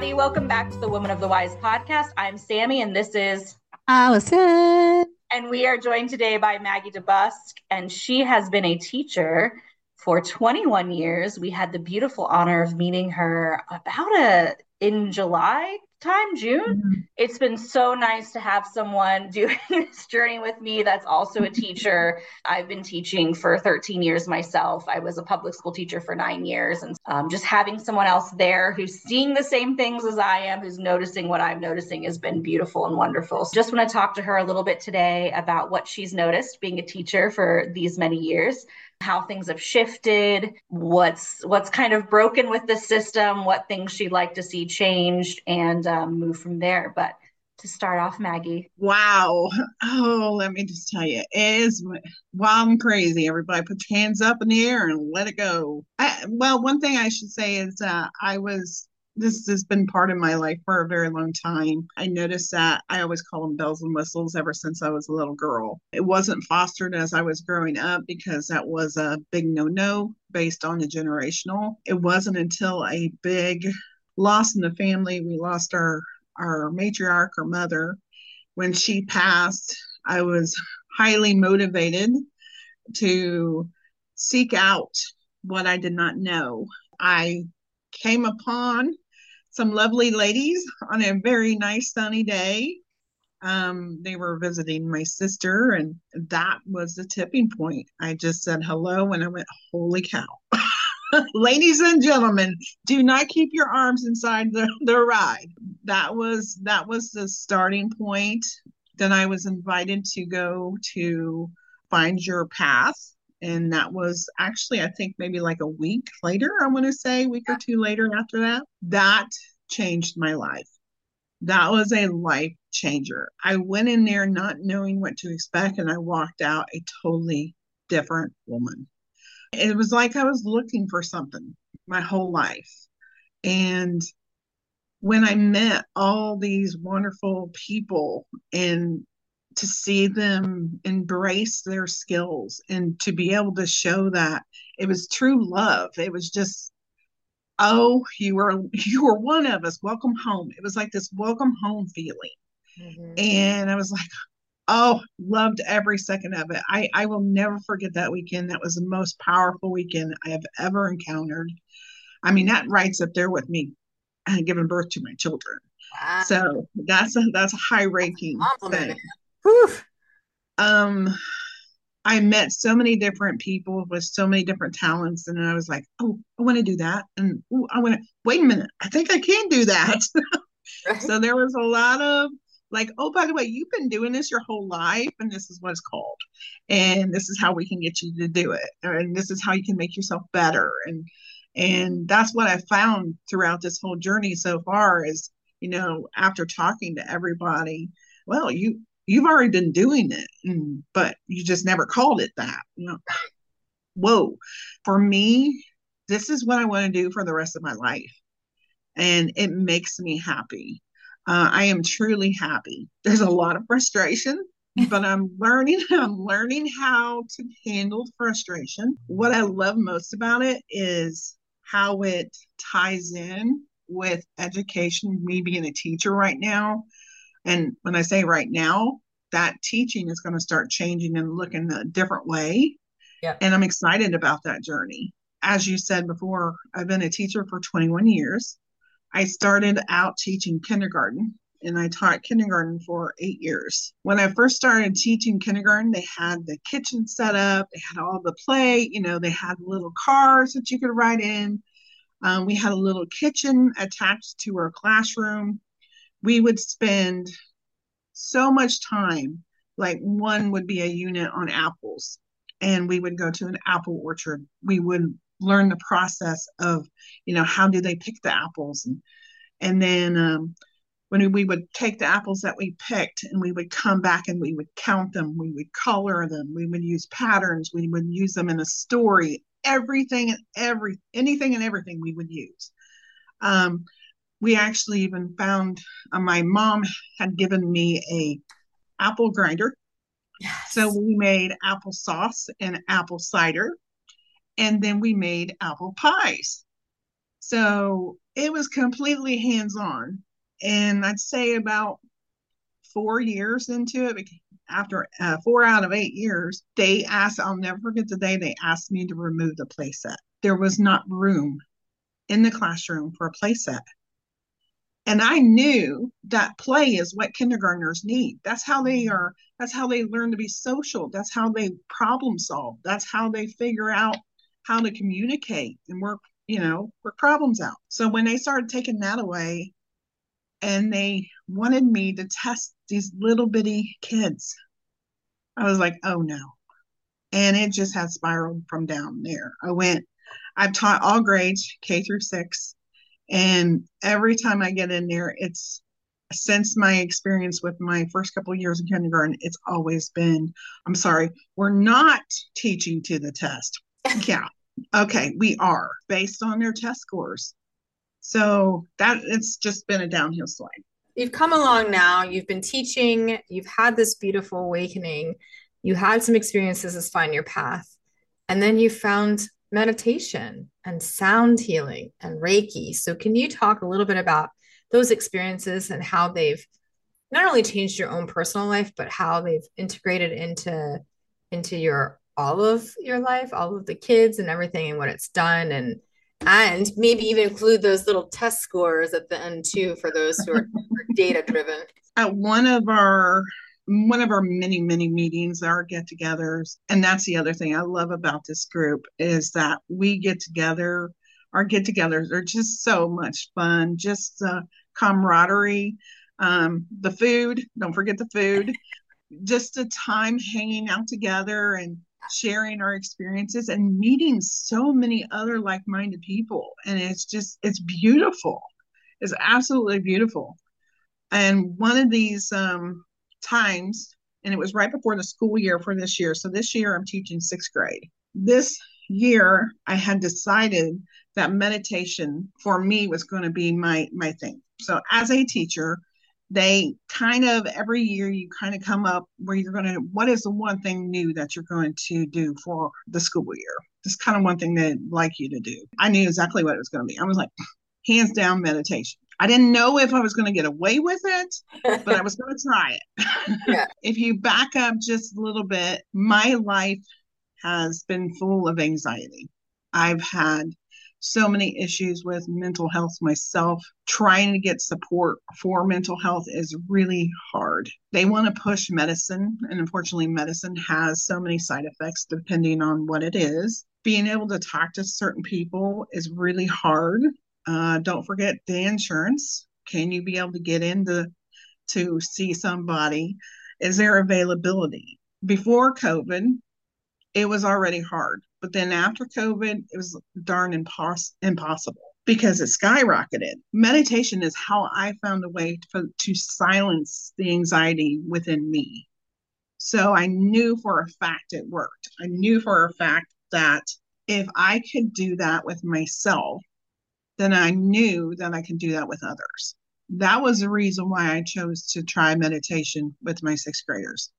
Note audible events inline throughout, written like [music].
Everybody, welcome back to the Women of the Wise podcast. I'm Sami, and this is Allison. And we are joined today by Maggie DeBusk, and she has been a teacher for 21 years. We had the beautiful honor of meeting her about a in July time, June. Mm-hmm. It's been so nice to have someone [laughs] doing this journey with me that's also a teacher. I've been teaching for 13 years myself. I was a public school teacher for nine years. And um, just having someone else there who's seeing the same things as I am, who's noticing what I'm noticing, has been beautiful and wonderful. So just want to talk to her a little bit today about what she's noticed being a teacher for these many years how things have shifted, what's what's kind of broken with the system, what things she'd like to see changed, and um, move from there. But to start off, Maggie. Wow. Oh, let me just tell you, it is wild and crazy. Everybody put your hands up in the air and let it go. I, well, one thing I should say is uh, I was this has been part of my life for a very long time. I noticed that I always call them bells and whistles ever since I was a little girl. It wasn't fostered as I was growing up because that was a big no no based on the generational. It wasn't until a big loss in the family, we lost our, our matriarch, our mother. When she passed, I was highly motivated to seek out what I did not know. I came upon some lovely ladies on a very nice sunny day. Um, they were visiting my sister, and that was the tipping point. I just said hello, and I went, "Holy cow!" [laughs] Ladies and gentlemen, do not keep your arms inside the, the ride. That was that was the starting point. Then I was invited to go to find your path and that was actually i think maybe like a week later i want to say week or two later after that that changed my life. That was a life changer. I went in there not knowing what to expect and i walked out a totally different woman. It was like i was looking for something my whole life. And when i met all these wonderful people and to see them embrace their skills and to be able to show that it was true love. It was just oh you were [laughs] you were one of us. Welcome home. It was like this welcome home feeling. Mm-hmm. and i was like oh loved every second of it. I i will never forget that weekend. That was the most powerful weekend i have ever encountered. I mean that writes up there with me uh, giving birth to my children. Wow. so that's a that's a high ranking thing Whew. Um, I met so many different people with so many different talents, and I was like, "Oh, I want to do that," and "Oh, I want to." Wait a minute, I think I can do that. [laughs] right. So there was a lot of like, "Oh, by the way, you've been doing this your whole life, and this is what it's called, and this is how we can get you to do it, and this is how you can make yourself better." And and that's what I found throughout this whole journey so far is, you know, after talking to everybody, well, you you've already been doing it, mm, but you just never called it that. You know, whoa. For me, this is what I want to do for the rest of my life. And it makes me happy. Uh, I am truly happy. There's a lot of frustration, [laughs] but I'm learning. I'm learning how to handle frustration. What I love most about it is how it ties in with education. Me being a teacher right now, and when I say right now, that teaching is going to start changing and looking a different way. Yeah. And I'm excited about that journey. As you said before, I've been a teacher for 21 years. I started out teaching kindergarten and I taught kindergarten for eight years. When I first started teaching kindergarten, they had the kitchen set up, they had all the play, you know, they had little cars that you could ride in. Um, we had a little kitchen attached to our classroom we would spend so much time like one would be a unit on apples and we would go to an apple orchard. We would learn the process of you know how do they pick the apples? And and then um, when we would take the apples that we picked and we would come back and we would count them we would color them we would use patterns we would use them in a story everything and every anything and everything we would use. Um, we actually even found uh, my mom had given me a apple grinder yes. so we made applesauce and apple cider and then we made apple pies So it was completely hands on. And I'd say about four years into it, after uh, four out of eight years, they asked, I'll never forget the day they asked me to remove the playset. There was not room in the classroom for a playset. And I knew that play is what kindergartners need. That's how they are, that's how they learn to be social. That's how they problem solve. That's how they figure out how to communicate and work, you know, work problems out. So when they started taking that away and they wanted me to test these little bitty kids, I was like, oh no. And it just had spiraled from down there. I went, I've taught all grades, K through six. And every time I get in there, it's since my experience with my first couple of years in kindergarten, it's always been, I'm sorry, we're not teaching to the test. [laughs] yeah. Okay, we are based on their test scores. So that it's just been a downhill slide. You've come along now, you've been teaching, you've had this beautiful awakening, you had some experiences as find your path, and then you found meditation and sound healing and Reiki. So, can you talk a little bit about those experiences and how they've not only changed your own personal life, but how they've integrated into into your all of your life, all of the kids and everything and what it's done and and maybe even include those little test scores at the end too for those who are [laughs] data driven. At one of our one of our many many meetings our get-togethers and that's the other thing i love about this group is that we get together our get-togethers are just so much fun just the camaraderie um, the food don't forget the food just the time hanging out together and sharing our experiences and meeting so many other like-minded people and it's just it's beautiful. It's absolutely beautiful. And one of these um, times, and it was right before the school year for this year. So this year I'm teaching sixth grade. This year I had decided that meditation for me was going to be my my thing. So as a teacher, they kind of every year you kind of come up where you're going to what is the one thing new that you're going to do for the school year just kind of one thing they'd like you to do i knew exactly what it was going to be i was like hands down meditation I didn't know if I was going to get away with it, but I [laughs] was going to try it. [laughs] Yeah. if you back up just a little bit, my life has been full of anxiety. I've had so many issues with mental health myself. Trying to get support for mental health is really hard. They want to push medicine, and unfortunately, medicine has so many side effects depending on what it is. Being able to talk to certain people is really hard uh, don't forget the insurance. Can you be able to get into to see somebody? Is there availability? Before COVID, it was already hard, but then after COVID, it was darn impos- impossible because it skyrocketed. Meditation is how I found a way to, to silence the anxiety within me. So I knew for a fact it worked. I knew for a fact that if I could do that with myself, then I knew that I could do that with others. That was the reason why I chose to try meditation with my sixth graders.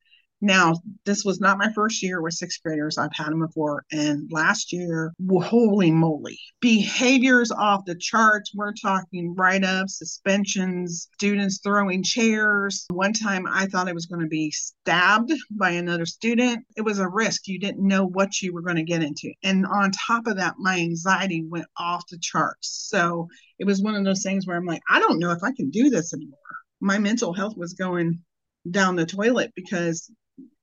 Now, this was not my first year with sixth graders. I've had them before. And last year, holy moly, behaviors off the charts. We're talking write ups, suspensions, students throwing chairs. One time I thought I was going to be stabbed by another student. It was a risk. You didn't know what you were going to get into. And on top of that, my anxiety went off the charts. So it was one of those things where I'm like, I don't know if I can do this anymore. My mental health was going down the toilet because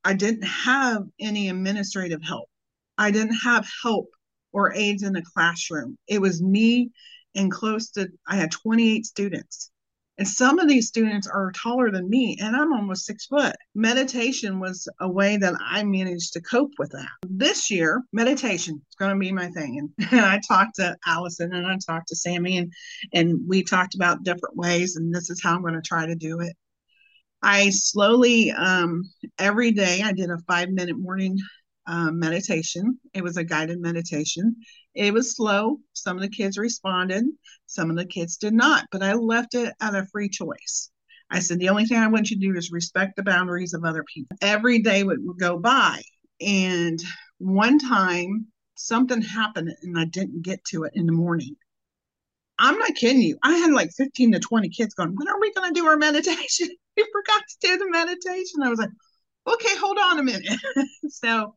I didn't have any administrative help. I didn't have help or aides in the classroom. It was me and close to, I had 28 students. And some of these students are taller than me, and I'm almost six foot. Meditation was a way that I managed to cope with that. This year, meditation is going to be my thing. And, and [laughs] I talked to Allison and I talked to Sami, and, and we talked about different ways, and this is how I'm going to try to do it. I slowly, um, every day, I did a five minute morning um, meditation. It was a guided meditation. It was slow. Some of the kids responded, some of the kids did not, but I left it at a free choice. I said, the only thing I want you to do is respect the boundaries of other people. Every day would go by. And one time, something happened and I didn't get to it in the morning. I'm not kidding you. I had like 15 to 20 kids going, when are we going to do our meditation? [laughs] we forgot to do the meditation. I was like, okay, hold on a minute. [laughs] so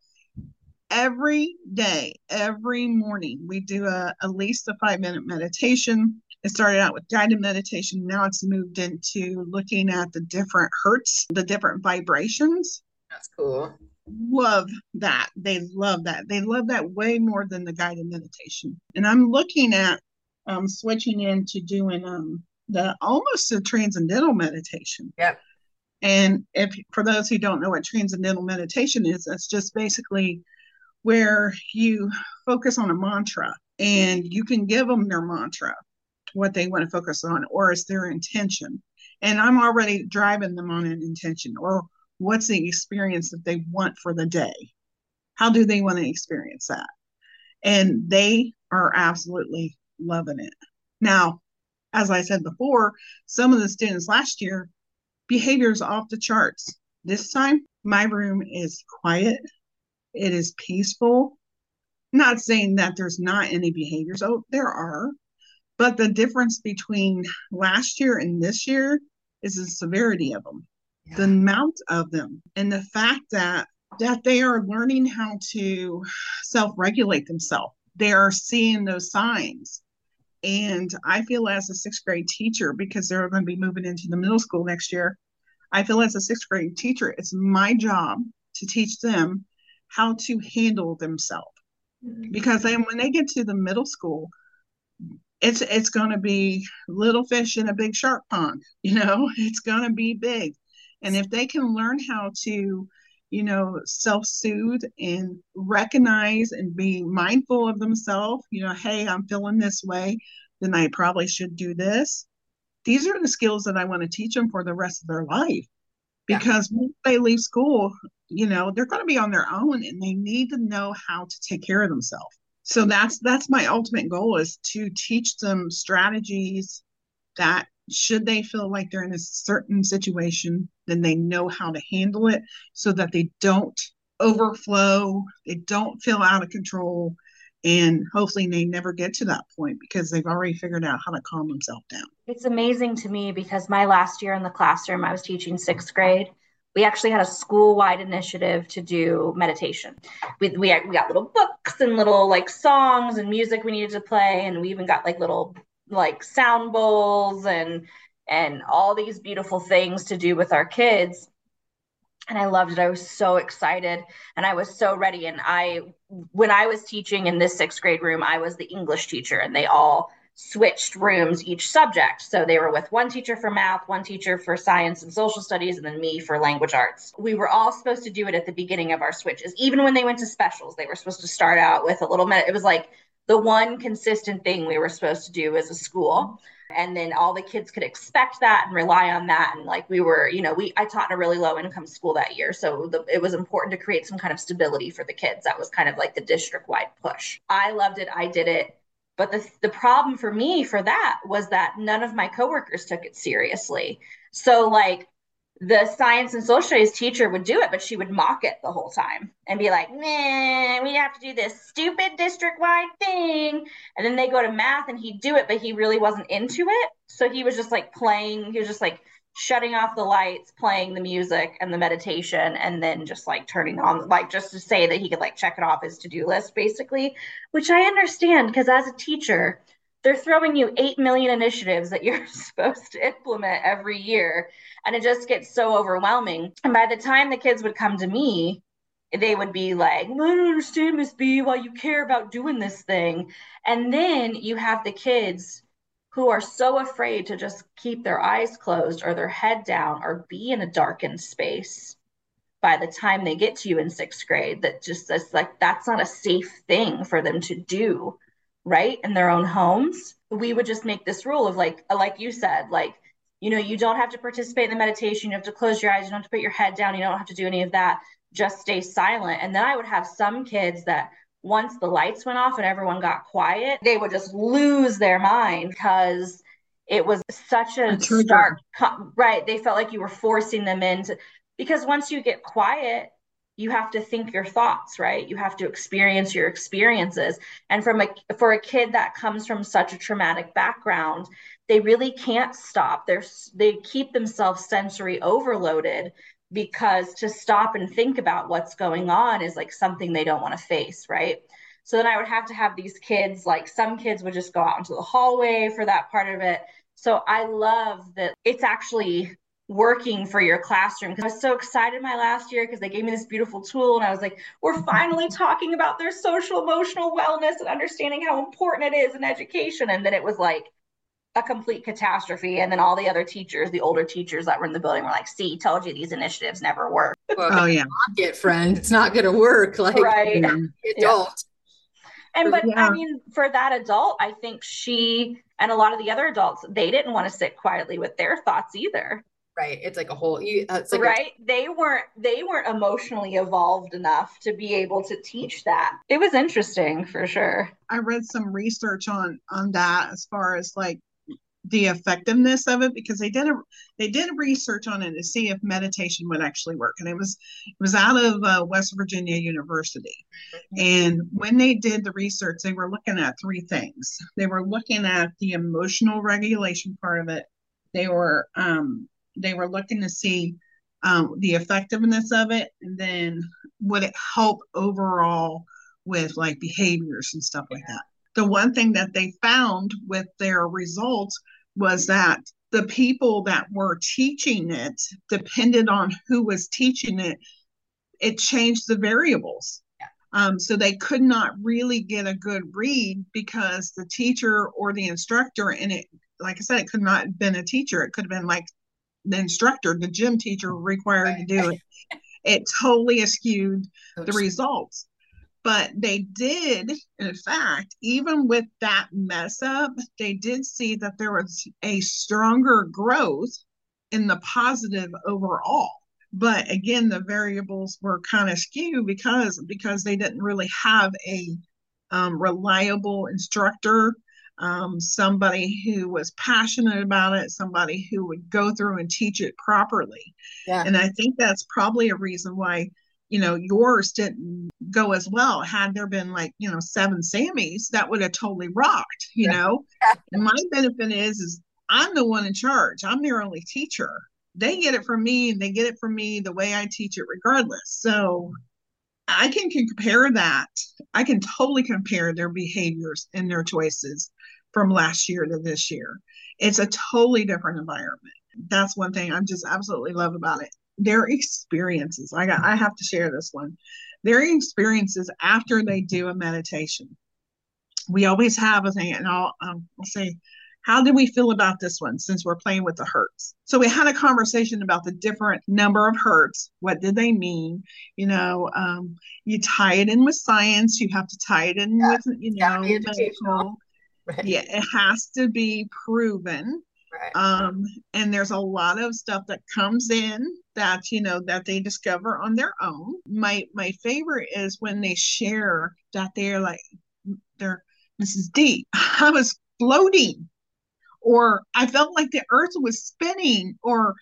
every day, every morning, we do a at least a five minute meditation. It started out with guided meditation. Now it's moved into looking at the different hertz, the different vibrations. That's cool. Love that. They love that. They love that way more than the guided meditation. And I'm looking at um, switching into doing um, the almost a transcendental meditation. Yep. And if for those who don't know what transcendental meditation is, that's just basically where you focus on a mantra and you can give them their mantra, what they want to focus on, or it's their intention. And I'm already driving them on an intention or what's the experience that they want for the day? How do they want to experience that? And they are absolutely loving it. Now, as I said before, some of the students last year, behaviors off the charts. This time, my room is quiet, it is peaceful. Not saying that there's not any behaviors, oh, there are, but the difference between last year and this year is the severity of them, yeah. the amount of them, and the fact that that they are learning how to self-regulate themselves. They are seeing those signs and I feel as a sixth grade teacher, because they're going to be moving into the middle school next year, I feel as a sixth grade teacher, it's my job to teach them how to handle themselves. Mm-hmm. Because then when they get to the middle school, it's it's going to be little fish in a big shark pond, [laughs] you know, it's going to be big. And if they can learn how to you know, self soothe and recognize and be mindful of themselves. You know, hey, I'm feeling this way, then I probably should do this. These are the skills that I want to teach them for the rest of their life because yeah. when they leave school, you know, they're going to be on their own and they need to know how to take care of themselves. So that's that's my ultimate goal is to teach them strategies that should they feel like they're in a certain situation, then they know how to handle it so that they don't overflow, they don't feel out of control, and hopefully they never get to that point because they've already figured out how to calm themselves down. It's amazing to me because my last year in the classroom, I was teaching sixth grade. We actually had a school-wide initiative to do meditation. We, we, we got little books and little like songs and music we needed to play, and we even got like little like sound bowls and and all these beautiful things to do with our kids and I loved it. I was so excited and I was so ready. And I, when I was teaching in this sixth grade room, I was the English teacher and they all switched rooms each subject. So they were with one teacher for math, one teacher for science and social studies, and then me for language arts. We were all supposed to do it at the beginning of our switches. Even when they went to specials, they were supposed to start out with a little minute. It was like the one consistent thing we were supposed to do as a school. And then all the kids could expect that and rely on that. And like we were you know we i taught in a really low income school that year. So the, it was important to create some kind of stability for the kids. That was kind of like the district wide push. I loved it. I did it. But the, the problem for me for that was that none of my coworkers took it seriously. So like the science and social studies teacher would do it, but she would mock it the whole time and be like, man, we have to do this stupid district wide thing. And then they go to math and he'd do it, but he really wasn't into it. So he was just like playing, he was just like shutting off the lights, playing the music and the meditation, and then just like turning on, like just to say that he could like check it off his to do list, basically, which I understand because as a teacher, they're throwing you 8 million initiatives that you're [laughs] supposed to implement every year and it just gets so overwhelming. And by the time the kids would come to me they would be like i don't understand miss b why you care about doing this thing. And then you have the kids who are so afraid to just keep their eyes closed or their head down or be in a darkened space by the time they get to you in sixth grade that just it's like that's not a safe thing for them to do right in their own homes. We would just make this rule of like like you said like you know you don't have to participate in the meditation. You have to close your eyes. You don't have to put your head down. You don't have to do any of that. Just stay silent. And then i would have some kids that once the lights went off and everyone got quiet they would just lose their mind because it was such a, a stark right. They felt like you were forcing them into because once you get quiet you have to think your thoughts right. You have to experience your experiences. And from a for a kid that comes from such a traumatic background they really can't stop they're they keep themselves sensory overloaded because to stop and think about what's going on is like something they don't want to face right so then i would have to have these kids like some kids would just go out into the hallway for that part of it so i love that it's actually working for your classroom. Because I was so excited my last year because they gave me this beautiful tool and I was like, we're [laughs] finally talking about their social emotional wellness and understanding how important it is in education. And then it was like a complete catastrophe. And then all the other teachers, the older teachers that were in the building were like, see, told you these initiatives never work. Well, oh yeah. Get friend. It's not gonna work. Like right. adult. Yeah. And but yeah. I mean, for that adult, I think she and a lot of the other adults, they didn't want to sit quietly with their thoughts either right it's like a whole you uh, it's like right a- they weren't they weren't emotionally evolved enough to be able to teach that it was interesting for sure i read some research on on that as far as like the effectiveness of it because they did a they did research on it to see if meditation would actually work and it was it was out of uh, west virginia university. And when they did the research they were looking at three things. They were looking at the emotional regulation part of it. They were um, they were looking to see um, the effectiveness of it and then would it help overall with like behaviors and stuff like that. The one thing that they found with their results was that the people that were teaching it depended on who was teaching it it changed the variables um, so they could not really get a good read because the teacher or the instructor and it like i said it could not have been a teacher it could have been like the instructor, the gym teacher required right. to do it. It totally skewed the results. But they did, in fact, even with that mess up, they did see that there was a stronger growth in the positive overall. But again, the variables were kind of skewed because because they didn't really have a um, reliable instructor um, somebody who was passionate about it, somebody who would go through and teach it properly. Yeah. And I think that's probably a reason why, you know, yours didn't go as well. Had there been like, you know, seven Samis, that would have totally rocked, you yeah. know. [laughs] and my benefit is is I'm the one in charge. I'm their only teacher. They get it from me and they get it from me the way I teach it regardless. So I can, can compare that. I can totally compare their behaviors and their choices from last year to this year. It's a totally different environment. That's one thing I just absolutely love about it. Their experiences. I got I have to share this one. Their experiences after they do a meditation. We always have a thing, and I'll, um, I'll say, how do we feel about this one since we're playing with the hertz? So we had a conversation about the different number of hertz. What did they mean? You know, um, you tie it in with science. You have to tie it in yeah. with, you know, medical. Right. Yeah, it has to be proven. Right. Um, and there's a lot of stuff that comes in that you know that they discover on their own. My my favorite is when they share that they're like they're Mrs. D. [laughs] I was floating, or I felt like the earth was spinning, or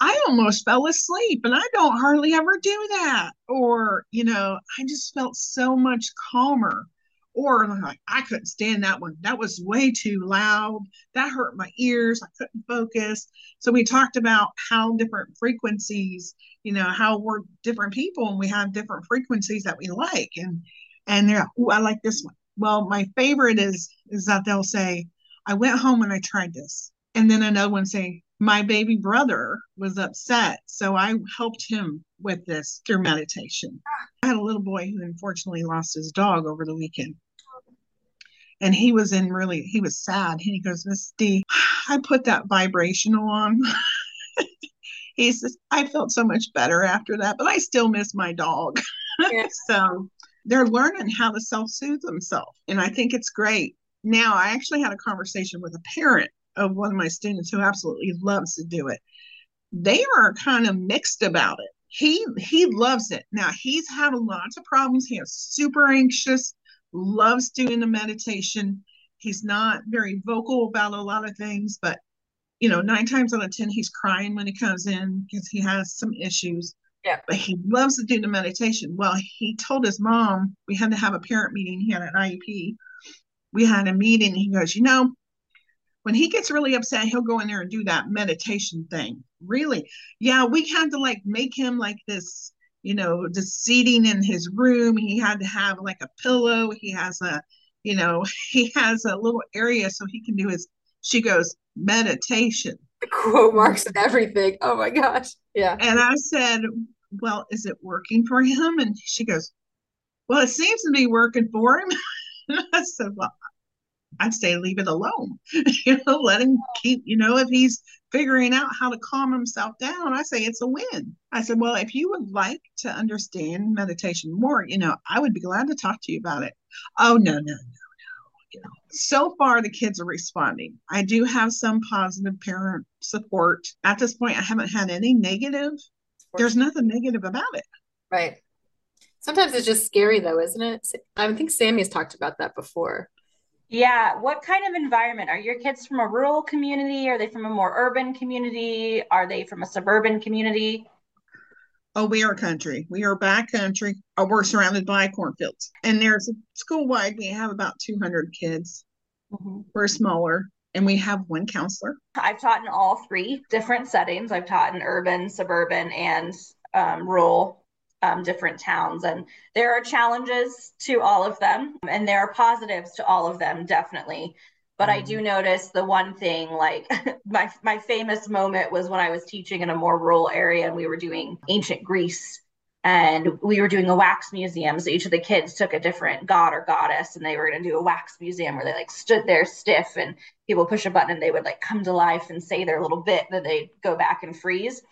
I almost fell asleep, and I don't hardly ever do that. Or you know, I just felt so much calmer or like I couldn't stand that one. That was way too loud. That hurt my ears. I couldn't focus. So we talked about how different frequencies, you know, how we're different people and we have different frequencies that we like. And and they're oh, I like this one. Well, my favorite is is that they'll say, I went home and I tried this. And then another one say, my baby brother was upset. So I helped him with this through meditation. I had a little boy who unfortunately lost his dog over the weekend and he was in really he was sad and he goes miss d i put that vibrational on [laughs] he says i felt so much better after that but i still miss my dog yeah. [laughs] so they're learning how to self-soothe themselves and i think it's great now i actually had a conversation with a parent of one of my students who absolutely loves to do it they are kind of mixed about it he he loves it now he's had lots of problems he is super anxious loves doing the meditation. He's not very vocal about a lot of things, but you know, nine times out of ten, he's crying when he comes in because he has some issues. Yeah. But he loves to do the meditation. Well, he told his mom we had to have a parent meeting. He had an IEP. We had a meeting. He goes, you know, when he gets really upset, he'll go in there and do that meditation thing. Really? Yeah, we had to like make him like this, you know, just seating in his room. He had to have like a pillow. He has a, you know, [laughs] he has a little area so he can do his, she goes, meditation. The quote marks and everything. Oh my gosh. Yeah. And I said, well, is it working for him? And she goes, well, it seems to be working for him. [laughs] I said, well, I'd say leave it alone. [laughs] you know, let him keep, you know, if he's figuring out how to calm himself down, I say it's a win. I said, well, if you would like to understand meditation more, you know, I would be glad to talk to you about it. Oh, no, no, no, no. So far the kids are responding. I do have some positive parent support. At this point, I haven't had any negative. There's nothing negative about it. Right. Sometimes it's just scary though, isn't it? I think Sami's talked about that before. Yeah. What kind of environment? Are your kids from a rural community? Are they from a more urban community? Are they from a suburban community? Oh, we are country. We are back country. Oh, we're surrounded by cornfields. And there's school wide, we have about 200 kids. Mm-hmm. We're smaller and we have one counselor. I've taught in all three different settings. I've taught in urban, suburban, and um, rural um, different towns. And there are challenges to all of them, and there are positives to all of them, definitely. But mm-hmm. I do notice the one thing, like [laughs] my my famous moment was when I was teaching in a more rural area, and we were doing ancient Greece, and we were doing a wax museum. So each of the kids took a different god or goddess, and they were going to do a wax museum where they like stood there stiff, and people push a button, and they would like come to life and say their little bit, then they'd go back and freeze.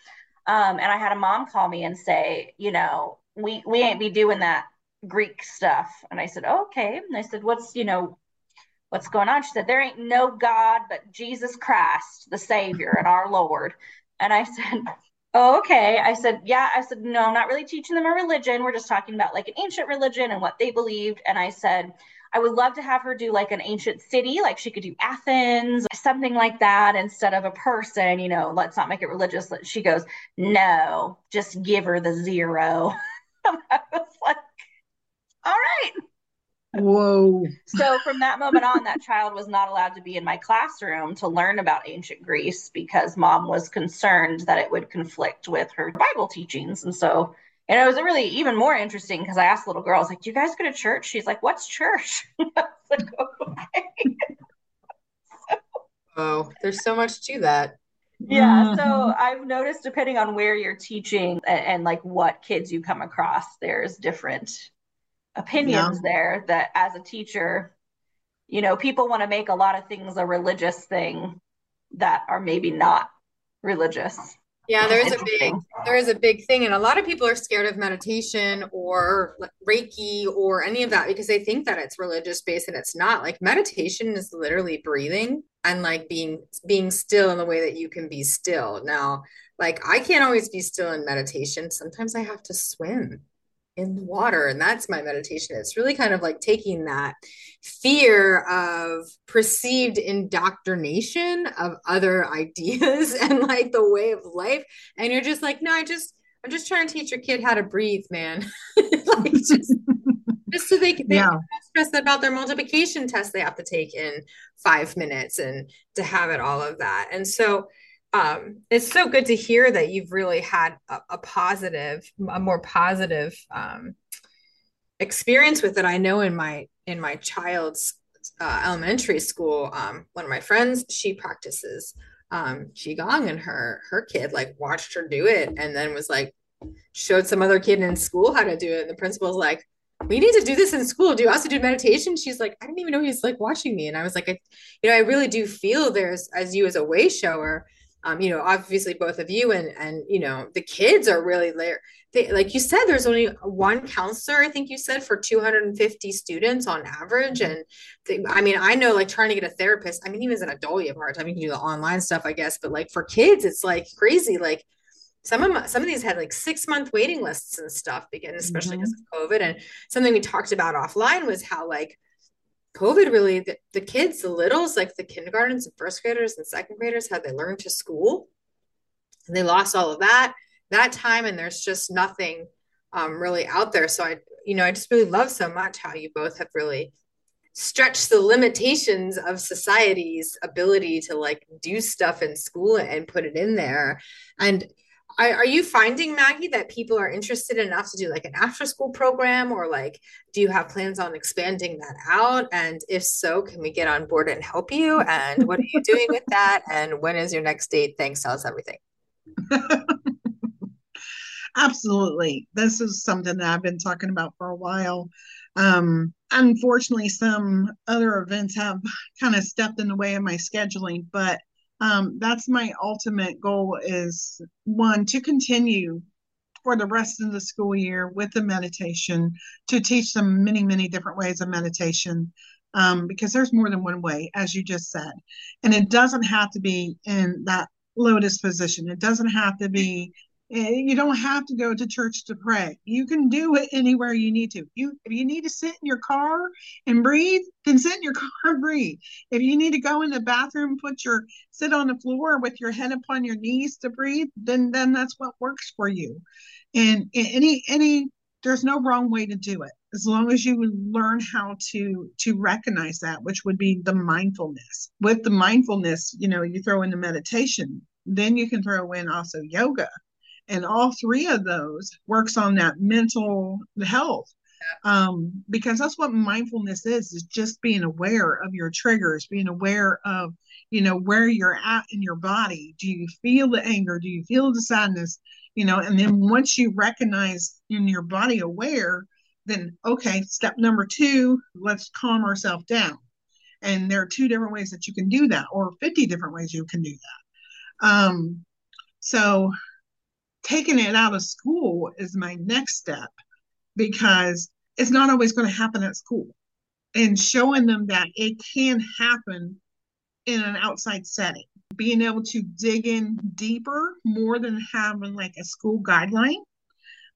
Um, and I had a mom call me and say, you know, we we ain't be doing that Greek stuff. And I said, okay. And I said, what's you know, what's going on? She said, there ain't no God but Jesus Christ, the Savior and our Lord. And I [laughs] said, oh, okay. I said, yeah. I said, no, I'm not really teaching them a religion. We're just talking about like an ancient religion and what they believed. And I said, I would love to have her do like an ancient city, like she could do Athens, something like that, instead of a person, you know, let's not make it religious. She goes, no, just give her the zero. [laughs] I was like, all right. Whoa. So from that moment on, that child was not allowed to be in my classroom to learn about ancient Greece because mom was concerned that it would conflict with her Bible teachings. And so and it was really even more interesting because I asked the little girl, I was like, Do you guys go to church? She's like, What's church? [laughs] like, okay. [laughs] oh, there's so much to that. Yeah. So mm-hmm. I've noticed depending on where you're teaching and, and like what kids you come across, there's different opinions yeah. there that as a teacher, you know, people want to make a lot of things a religious thing that are maybe not religious. Yeah, there is a big there is a big thing, and a lot of people are scared of meditation or Reiki or any of that because they think that it's religious based, and it's not. Like meditation is literally breathing and like being being still in the way that you can be still. Now, like I can't always be still in meditation. Sometimes I have to swim in the water and that's my meditation. It's really kind of like taking that fear of perceived indoctrination of other [laughs] ideas [laughs] and like the way of life and you're just like no i just i'm just trying to teach your kid how to breathe man. [laughs] Like just just so they can yeah. stress about their multiplication test they have to take in five minutes and to have it all of that. And so um, it's so good to hear that you've really had a, a positive, a more positive um, experience with it. I know in my in my child's uh, elementary school, um, one of my friends she practices um, qigong, and her her kid like watched her do it, and then was like showed some other kid in school how to do it. And the principal's like, we need to do this in school. Do you also do meditation? She's like, I didn't even know he's like watching me. And I was like, I, you know, I really do feel there's as you as a way shower, um, you know, obviously both of you and and you know the kids are really there. They, like you said, there's only one counselor. I think you said for 250 students on average, and they, I mean, I know like trying to get a therapist. I mean, even as an adult, you have a hard time. You can do the online stuff, I guess, but like for kids, it's like crazy. Like some of my, some of these had like six month waiting lists and stuff, again, especially because mm-hmm. of COVID. And something we talked about offline was how like COVID really, the, the kids, the littles, like the kindergartens and first graders and second graders, how they learned to school and they lost all of that. that time and there's just nothing um, really out there. So I, you know, I just really love so much how you both have really stretched the limitations of society's ability to like do stuff in school and put it in there. And I, are you finding Maggie that people are interested enough to do like an after school program or like do you have plans on expanding that out? And if so can we get on board and help you? And what are you [laughs] doing with that? And when is your next date? Thanks. Tell us everything. [laughs] Absolutely. This is something that i've been talking about for a while. Um, unfortunately some other events have [laughs] kind of stepped in the way of my scheduling but um, that's my ultimate goal is one to continue for the rest of the school year with the meditation to teach them many many different ways of meditation um, because there's more than one way as you just said. And it doesn't have to be in that lotus position. It doesn't have to be Eh, you don't have to go to church to pray. You can do it anywhere you need to. You if you need to sit in your car and breathe, then sit in your [laughs] car and breathe. If you need to go in the bathroom, put your sit on the floor with your head upon your knees to breathe, then then that's what works for you. And any any there's no wrong way to do it as long as you learn how to to recognize that which would be the mindfulness with the mindfulness you know you throw in the meditation then you can throw in also yoga and all three of those works on that mental health. Um, because that's what mindfulness is is just being aware of your triggers being aware of you know where you're at in your body. Do you feel the anger? Do you feel the sadness? You know and then once you recognize in your body aware then okay step number two let's calm ourselves down. And there are two different ways that you can do that or 50 different ways you can do that. Um, so taking it out of school is my next step because it's not always going to happen at school. And showing them that it can happen in an outside setting. Being able to dig in deeper more than having like a school guideline.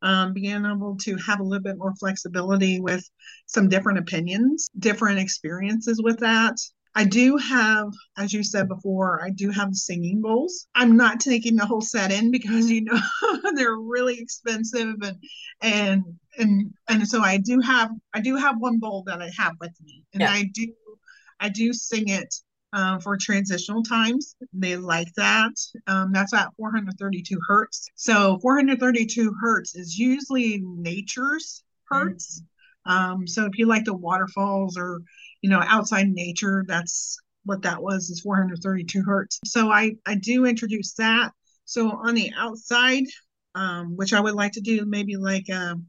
Um, being able to have a little bit more flexibility with some different opinions different experiences with that I do have, as you said before, I do have singing bowls. I'm not taking the whole set in because you know [laughs] they're really expensive and and and and so I do have I do have one bowl that I have with me, and yeah. I do I do sing it uh, for transitional times. They like that. Um, that's at 432 hertz. So 432 hertz is usually nature's hertz. Mm-hmm. Um, so if you like the waterfalls or you know, outside nature. That's what that was is 432 hertz. So I, I do introduce that. So on the outside, um, which I would like to do maybe like a, um,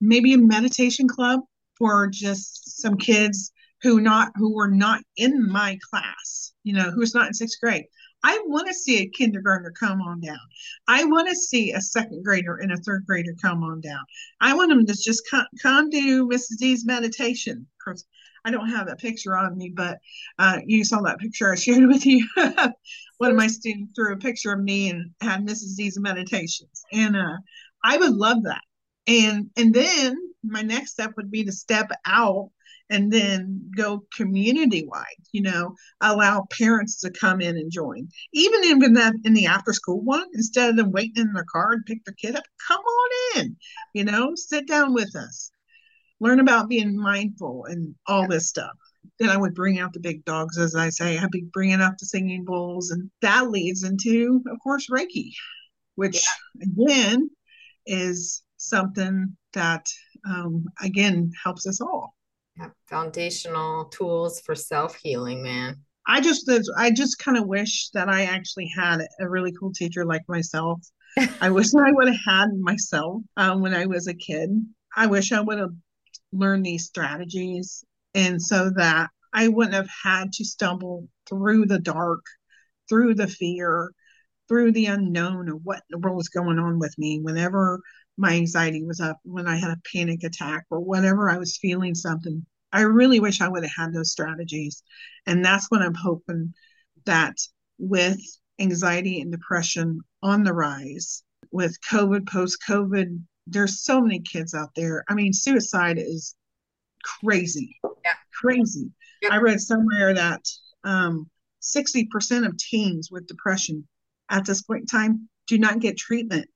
maybe a meditation club for just some kids who not who were not in my class, you know, who's not in sixth grade. I want to see a kindergartner come on down. I want to see a second grader and a third grader come on down. I want them to just come, come do Mrs. D's meditation. I don't have that picture on me, but uh, you saw that picture I shared [laughs] with you. One of my students threw a picture of me and had Mrs. D's meditations, and uh, I would love that. And and then my next step would be to step out and then go community wide you know allow parents to come in and join even in that in the after school one instead of them waiting in their car and pick their kid up come on in you know sit down with us learn about being mindful and all this stuff. Then I would bring out the big dogs, as I say. I'd be bringing out the singing bowls, and that leads into, of course, Reiki, which yeah. again is something that um, again helps us all. Yeah, foundational tools for self healing, man. I just I just kind of wish that I actually had a really cool teacher like myself. [laughs] I wish I would have had myself um, when I was a kid. I wish I would have learn these strategies and so that I wouldn't have had to stumble through the dark, through the fear, through the unknown of what the world was going on with me whenever my anxiety was up, when I had a panic attack or whatever I was feeling something. I really wish I would have had those strategies. And that's what I'm hoping that with anxiety and depression on the rise, with COVID, post COVID there's so many kids out there. I mean, suicide is crazy. Yeah. Crazy. Yeah. I read somewhere that um, 60% of teens with depression at this point in time do not get treatment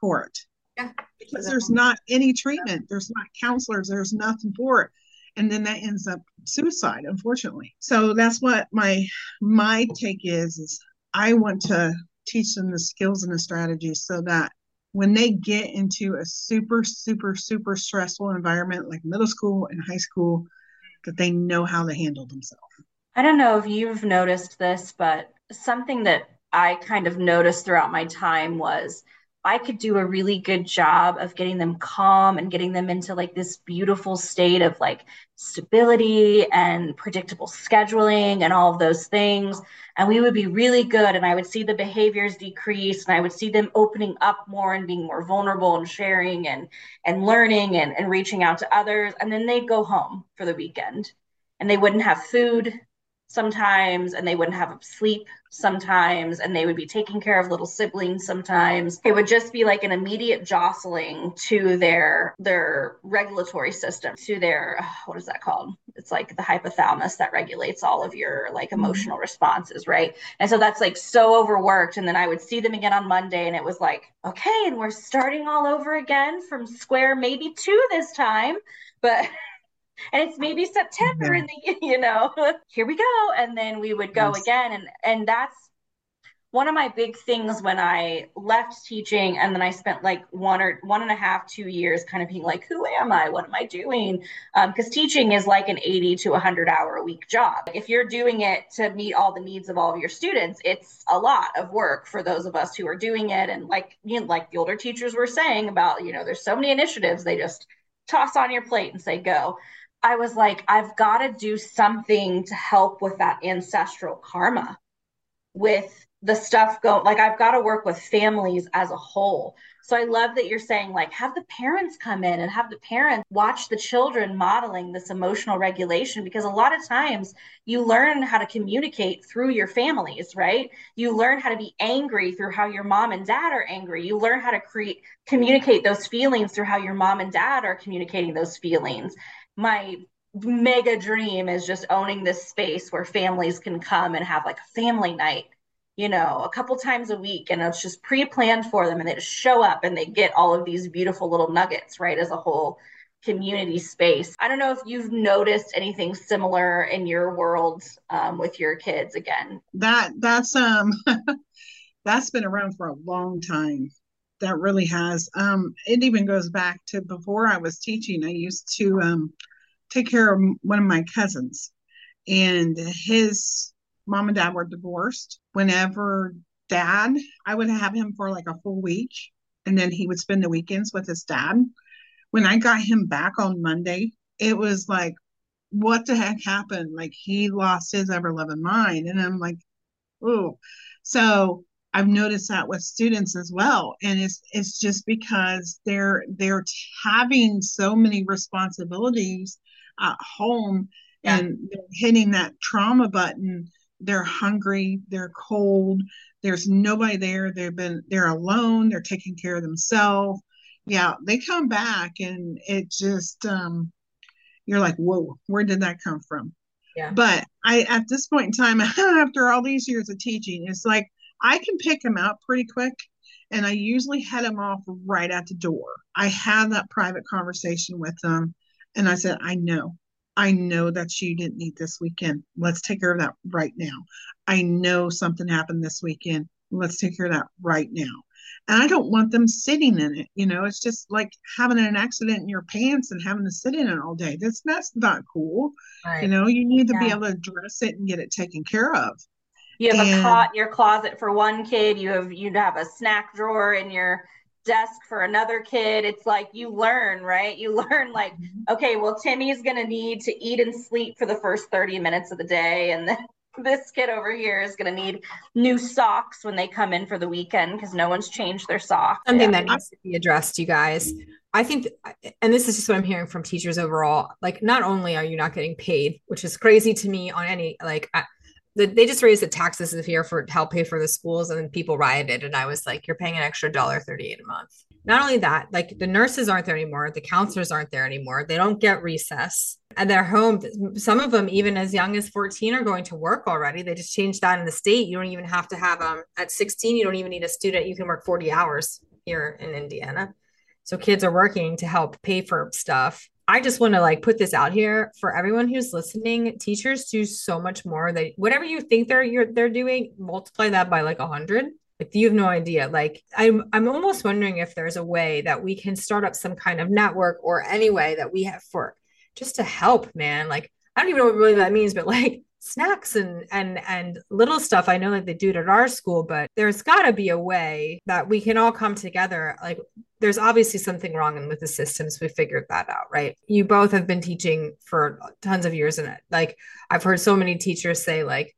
for it. Yeah. Because there's not any treatment, there's not counselors, there's nothing for it. And then that ends up suicide, unfortunately. So that's what my my take is is I want to teach them the skills and the strategies so that when they get into a super, super, super stressful environment like middle school and high school, that they know how to handle themselves. I don't know if you've noticed this, but something that I kind of noticed throughout my time was I could do a really good job of getting them calm and getting them into like this beautiful state of like stability and predictable scheduling and all of those things. And we would be really good. And I would see the behaviors decrease and I would see them opening up more and being more vulnerable and sharing and and learning and, and reaching out to others. And then they'd go home for the weekend and they wouldn't have food sometimes and they wouldn't have sleep sometimes and they would be taking care of little siblings sometimes. It would just be like an immediate jostling to their their regulatory system to their [sighs] what is that called? It's like the hypothalamus that regulates all of your like mm-hmm. emotional responses right? And so that's like so overworked and then i would see them again on monday and it was like okay and we're starting all over again from square maybe two this time but [laughs] and it's maybe September in the [laughs] you know [laughs] here we go and then we would go yes. again and and that's one of my big things when I left teaching and then I spent like one or one and a half, two years kind of being like, who am I? What am I doing? Because um, teaching is like an 80 to 100 hour a week job. If you're doing it to meet all the needs of all of your students, it's a lot of work for those of us who are doing it. And like, you know, like the older teachers were saying about, you know, there's so many initiatives, they just toss on your plate and say, go. I was like, I've got to do something to help with that ancestral karma, with the stuff going, like I've got to work with families as a whole. So I love that you're saying like have the parents come in and have the parents watch the children modeling this emotional regulation because a lot of times you learn how to communicate through your families, right? You learn how to be angry through how your mom and dad are angry. You learn how to create communicate those feelings through how your mom and dad are communicating those feelings my mega dream is just owning this space where families can come and have like a family night you know a couple times a week. And it's just pre-planned for them and they just show up and they get all of these beautiful little nuggets right as a whole community space. I don't know if you've noticed anything similar in your world um, with your kids again. That that's um [laughs] that's been around for a long time that really has. Um, it even goes back to before I was teaching. I used to um, take care of one of my cousins, and his mom and dad were divorced. Whenever dad, I would have him for like a full week, and then he would spend the weekends with his dad. When I got him back on Monday, it was like, what the heck happened? Like he lost his ever loving mind. And I'm like, oh. So I've noticed that with students as well, and it's it's just because they're they're having so many responsibilities at home, yeah. and they're hitting that trauma button. They're hungry, they're cold. There's nobody there. They've been they're alone. They're taking care of themselves. Yeah, they come back, and it just um, you're like, whoa, where did that come from? Yeah. But I at this point in time, [laughs] after all these years of teaching, it's like I can pick him out pretty quick and I usually head him off right at the door. I had that private conversation with them and I said, I know, I know that you didn't need this weekend. Let's take care of that right now. I know something happened this weekend. Let's take care of that right now. And I don't want them sitting in it. You know, it's just like having an accident in your pants and having to sit in it all day. That's that's not cool. Right. You know, you need to yeah. be able to address it and get it taken care of. You have and, a cot in your closet for one kid. You have you'd have a snack drawer in your desk for another kid. It's like you learn, right? You [laughs] learn like, mm-hmm. okay, well, Timmy's gonna need to eat and sleep for the first 30 minutes of the day, and then [laughs] this kid over here is going to need new socks when they come in for the weekend because no one's changed their socks. Something that needs to be addressed, you guys. I think, and this is just what I'm hearing from teachers overall. Like, not only are you not getting paid, which is crazy to me on any, like, the, they just raised the taxes this year for help pay for the schools and then people rioted and i was like you're paying an extra dollar 38 a month not only that like the nurses aren't there anymore the counselors aren't there anymore they don't get recess and they're home some of them even as young as 14 are going to work already they just changed that in the state you don't even have to have them um, at 16 you don't even need a student you can work 40 hours here in Indiana. So kids are working to help pay for stuff. I just want to like put this out here for everyone who's listening. Teachers do so much more. They whatever you think they're you're, they're doing, multiply that by like a hundred. Like you have no idea. Like I'm I'm almost wondering if there's a way that we can start up some kind of network or any way that we have for just to help, man. Like I don't even know what really that means, but like snacks and and and little stuff i know that they do it at our school but there's got to be a way that we can all come together like there's obviously something wrong with the systems we figured that out right you both have been teaching for tons of years and like i've heard so many teachers say like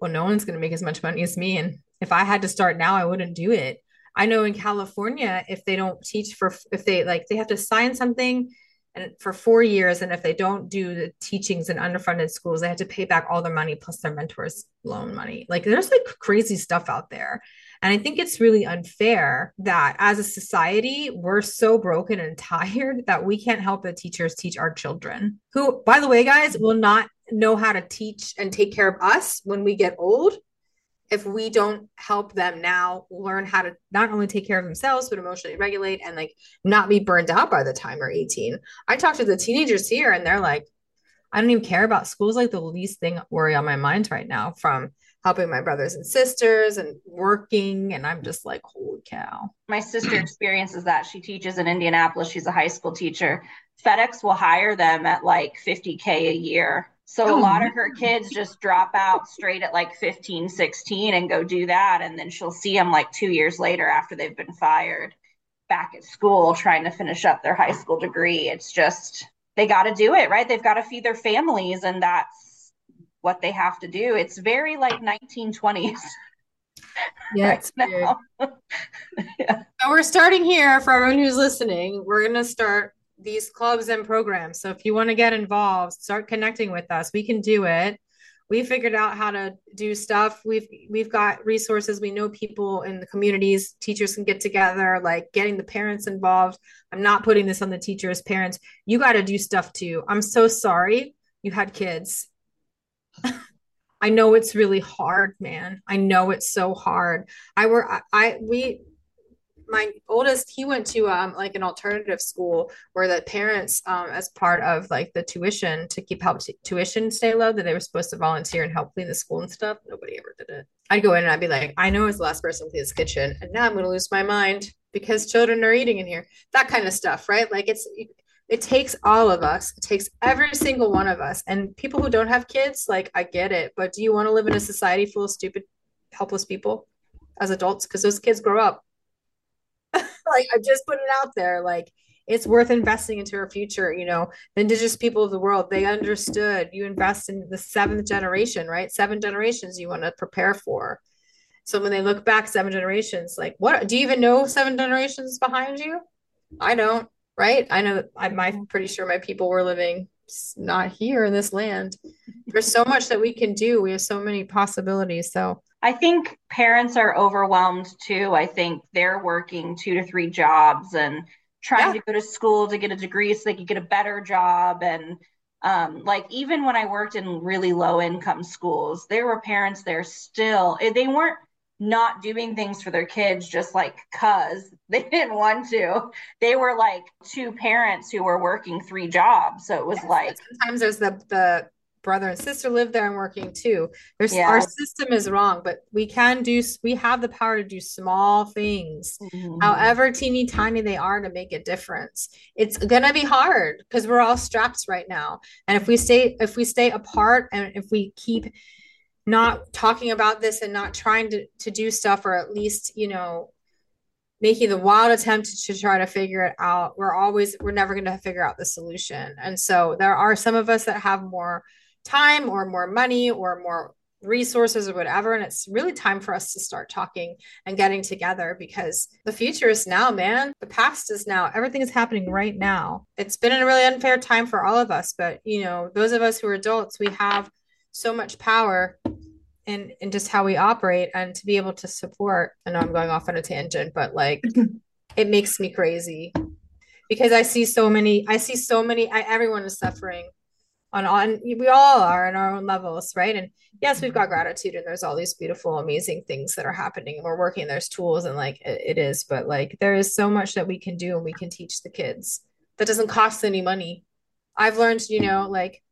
well no one's going to make as much money as me and if i had to start now i wouldn't do it i know in california if they don't teach for if they like they have to sign something and for four years. And if they don't do the teachings in underfunded schools, they have to pay back all their money plus their mentors' loan money. Like there's like crazy stuff out there. And I think it's really unfair that as a society, we're so broken and [laughs] tired that we can't help the teachers teach our children, who, by the way, guys, will not know how to teach and take care of us when we get old if we don't help them now learn how to not only take care of themselves but emotionally regulate and like not be burned out by the time they're 18 i talk to the teenagers here and they're like i don't even care about school's like the least thing worry on my mind right now from helping my brothers and sisters and working and i'm just like holy cow my sister experiences that she teaches in indianapolis she's a high school teacher fedex will hire them at like 50k a year so oh, a lot of her kids just drop out straight at like 15, 16 and go do that. And then she'll see them like two years later after they've been fired back at school trying to finish up their high school degree. It's just, they got to do it, right? They've got to feed their families and that's what they have to do. It's very like 1920s. Yeah, right [laughs] yeah. So we're starting here for everyone who's listening. We're going to start these clubs and programs. So if you want to get involved, start connecting with us. We can do it. We figured out how to do stuff. We've we've got resources. We know people in the communities. Teachers can get together, like getting the parents involved. I'm not putting this on the teachers, parents. You got to do stuff too. I'm so sorry you had kids. [laughs] I know it's really hard, man. I know it's so hard. I were I, I we my oldest he went to um like an alternative school where the parents um as part of like the tuition to keep help t- tuition stay low that they were supposed to volunteer and help clean the school and stuff nobody ever did it i'd go in and i'd be like i know it's the last person to clean this kitchen and now i'm to lose my mind because children are eating in here that kind of stuff right like it's it takes all of us it takes every single one of us and people who don't have kids like i get it but do you want to live in a society full of stupid helpless people as adults because those kids grow up [laughs] like I just put it out there. Like it's worth investing into our future. You know, the indigenous people of the world, they understood you invest in the seventh generation, right? Seven generations you want to prepare for. So when they look back seven generations, like what do you even know seven generations behind you? I don't, right? I know I'm, I'm pretty sure my people were living not here in this land. There's so much that we can do. We have so many possibilities. So I think parents are overwhelmed too. I think they're working two to three jobs and trying yeah. to go to school to get a degree so they could get a better job. And um, like even when I worked in really low income schools, there were parents there still. Eh, they weren't not doing things for their kids just like cuz [laughs] they didn't want to. They were like two parents who were working three jobs. So it was yes, like sometimes there's the the brother and sister live there and working too. There's yeah. our system is wrong, but we can do we have the power to do small things, mm-hmm. however teeny tiny they are to make a difference. It's gonna be hard because we're all strapped right now. And if we stay if we stay apart and if we keep not talking about this and not trying to, to do stuff or at least, you know, making the wild attempt to try to figure it out. We're always we're never going to figure out the solution. And so there are some of us that have more time or more money or more resources or whatever. And it's really time for us to start talking and getting together because the future is now man. The past is now. Everything is happening right now. It's been a really unfair time for all of us but you know those of us who are adults we have so much power in in just how we operate and to be able to support i know i'm going off on a tangent but like [laughs] it makes me crazy because i see so many i see so many I, everyone is suffering on on we all are in our own levels, right? And yes, we've got gratitude and there's all these beautiful, amazing things that are happening and we're working, there's tools and like it, it is, but like there is so much that we can do and we can teach the kids that doesn't cost any money. I've learned, you know, like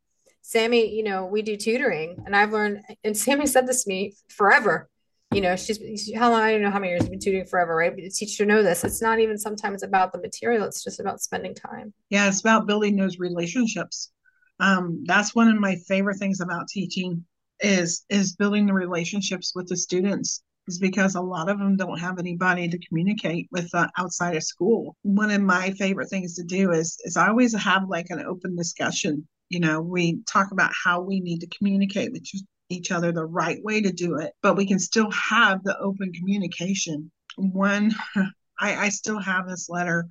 Sami, you know, we do tutoring and I've learned, and Sami said this to me forever. You know, she's how long, I don't know how many years you've been tutoring forever, right? But to teach know this, it's not even sometimes about the material, it's just about spending time. Yeah, it's about building those relationships um, that's one of my favorite things about teaching is is building the relationships with the students is because a lot of them don't have anybody to communicate with uh, outside of school. One of my favorite things to do is is I always have like an open discussion. You know, we talk about how we need to communicate with each other the right way to do it, but we can still have the open communication. One, [laughs] I, I still have this letter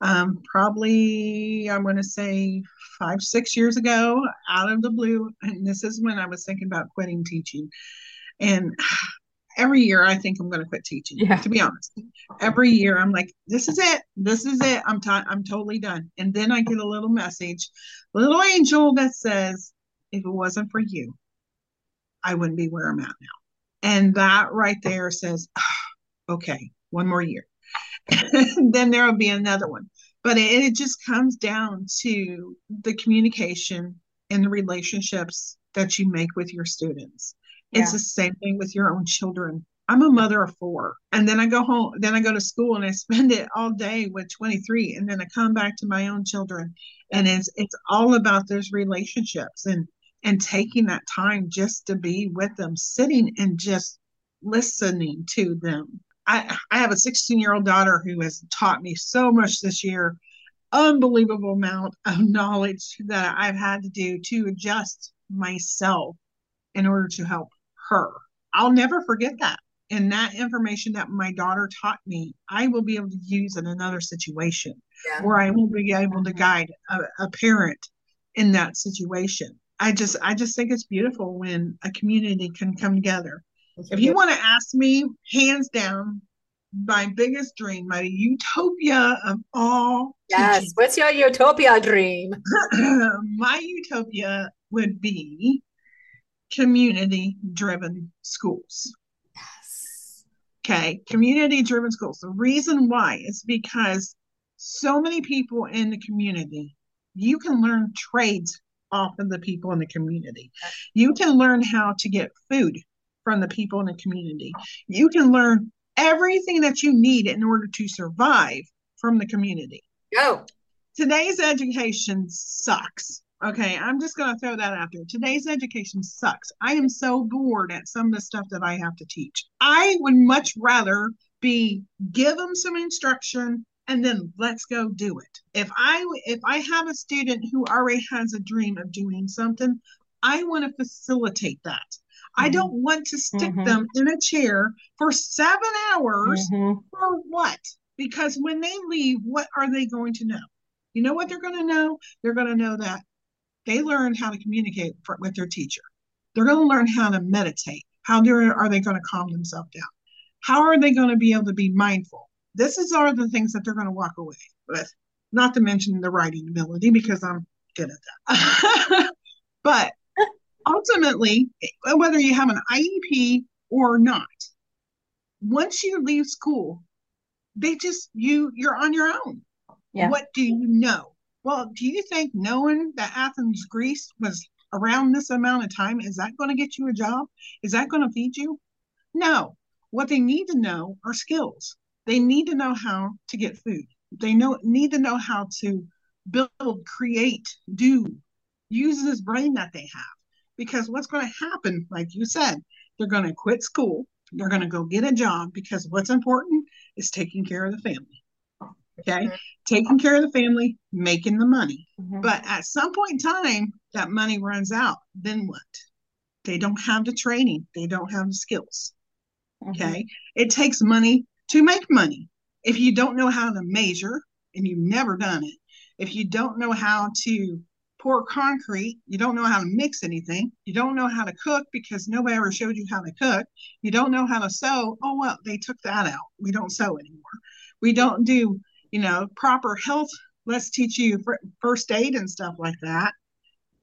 um, probably I'm going to say five, six years ago, out of the blue. And this is when I was thinking about quitting teaching. And every year I think I'm going to quit teaching. Yeah. To be honest, every year I'm like, this is it. This is it. I'm t- I'm totally done. And then I get a little message, little angel that says, if it wasn't for you, I wouldn't be where I'm at now. And that right there says, oh, okay, one more year. [laughs] then there will be another one. But it, it just comes down to the communication and the relationships that you make with your students. Yeah. It's the same thing with your own children. I'm a mother of four. And then I go home, then I go to school and I spend it all day with 23. And then I come back to my own children. And it's it's all about those relationships and and taking that time just to be with them, sitting and just listening to them I, I have a 16 year old daughter who has taught me so much this year unbelievable amount of [laughs] knowledge that I've had to do to adjust myself in order to help her. I'll never forget that. And that information that my daughter taught me, I will be able to use in another situation yeah. where I will be able to mm-hmm. guide a, a parent in that situation. I just I just think it's beautiful when a community can come together if you want to ask me, hands down, my biggest dream, my utopia of all. Yes. Teaching, What's your utopia dream? [clears throat] my utopia would be community driven schools. Yes. Okay. Community driven schools. The reason why is because so many people in the community, you can learn trades off of the people in the community. You can learn how to get food from the people in the community. You can learn everything that you need in order to survive from the community. Go. Today's education sucks. Okay, I'm just going to throw that out there. Today's education sucks. I am so bored at some of the stuff that I have to teach. I would much rather be give them some instruction and then let's go do it. If I if I have a student who already has a dream of doing something, I want to facilitate that. I mm-hmm. don't want to stick mm-hmm. them in a chair for seven hours mm-hmm. for what? Because when they leave, what are they going to know? You know what they're going to know? They're going to know that they learn how to communicate for, with their teacher. They're going to learn how to meditate. How are they going to calm themselves down? How are they going to be able to be mindful? This is are the things that they're going to walk away with. Not to mention the writing ability because I'm good at that. [laughs] but ultimately, whether you have an IEP or not, once you leave school, they just you you're on your own. Yeah. What do you know? Well, do you think knowing that Athens, Greece was around this amount of time is that going to get you a job? Is that going to feed you? No. What they need to know are skills. They need to know how to get food. They know need to know how to build, create, do, use this brain that they have. Because what's going to happen, like you said, they're going to quit school, they're going to go get a job because what's important is taking care of the family. Okay, mm-hmm. taking care of the family, making the money. Mm-hmm. But at some point in time, that money runs out. Then what? They don't have the training, they don't have the skills. Mm-hmm. Okay, it takes money to make money. If you don't know how to measure and you've never done it, if you don't know how to pour concrete. You don't know how to mix anything. You don't know how to cook because nobody ever showed you how to cook. You don't know how to sew. Oh, well, they took that out. We don't sew anymore. We don't do, you know, proper health. Let's teach you first aid and stuff like that.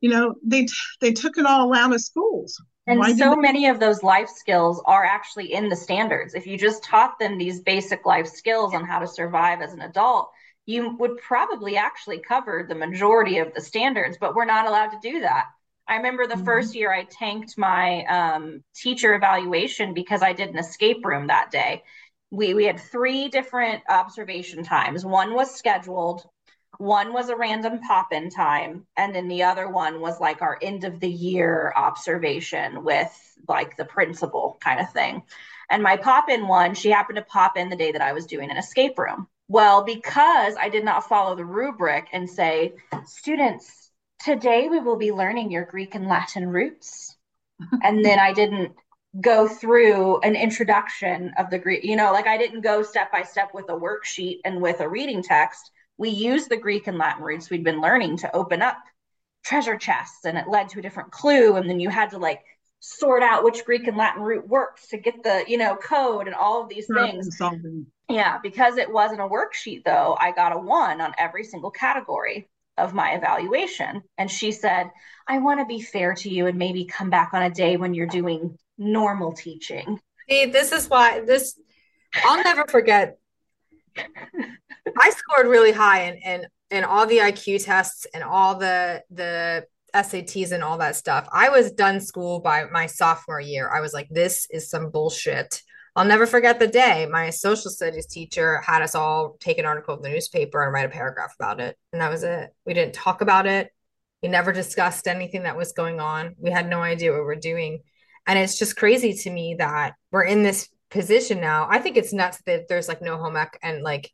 you know, they they took it all out of schools. And Why so they- many of those life skills are actually in the standards. If you just taught them these basic life skills on how to survive as an adult, you would probably actually cover the majority of the standards, but we're not allowed to do that. I remember the Mhm. first year I tanked my um, teacher evaluation because I did an escape room that day. We we had three different observation times. One was scheduled, one was a random pop in time, and then the other one was like our end of the year observation with like the principal kind of thing. And my pop in one, she happened to pop in the day that I was doing an escape room. Well, because I did not follow the rubric and say, students, today we will be learning your Greek and Latin roots. and then I didn't go through an introduction of the Greek, you know, like I didn't go step by step with a worksheet and with a reading text. We used the Greek and Latin roots we'd been learning to open up treasure chests, and it led to a different clue. And then you had to like sort out which Greek and Latin root works to get the, you know, code and all of these things. Yeah, because it wasn't a worksheet though, I got a one on every single category of my evaluation. And she said, I want to be fair to you and maybe come back on a day when you're doing normal teaching. See, this is why this I'll never forget. I scored really high in, in in all the IQ tests and all the the SATs and all that stuff. I was done school by my sophomore year. I was like, this is some bullshit. I'll never forget the day my social studies teacher had us all take an article in the newspaper and write a paragraph about it. And that was it. We didn't talk about it. We never discussed anything that was going on. We had no idea what we're doing. And it's just crazy to me that we're in this position now. I think it's nuts that there's like no home ec and like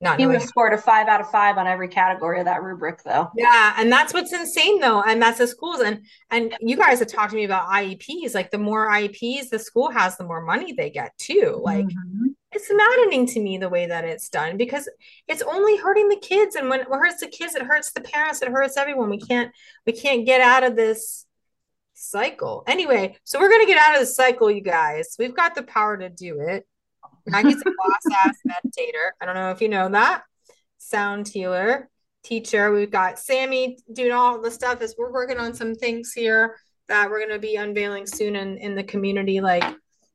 not He would knowing. have scored a five out of five on every category of that rubric though. Yeah, and that's what's insane though, and that's the schools and and you guys have talked to me about IEPs. Like the more IEPs the school has, the more money they get too. Like Mhm. it's maddening to me the way that it's done because it's only hurting the kids, and when it hurts the kids, it hurts the parents, it hurts everyone. We can't we can't get out of this cycle. Anyway, so we're gonna get out of the cycle, you guys. We've got the power to do it. Maggie's a boss [laughs] ass meditator. I don't know if you know that. Sound healer, teacher. We've got Sami doing all the stuff as we're working on some things here that we're gonna be unveiling soon in, in the community. Like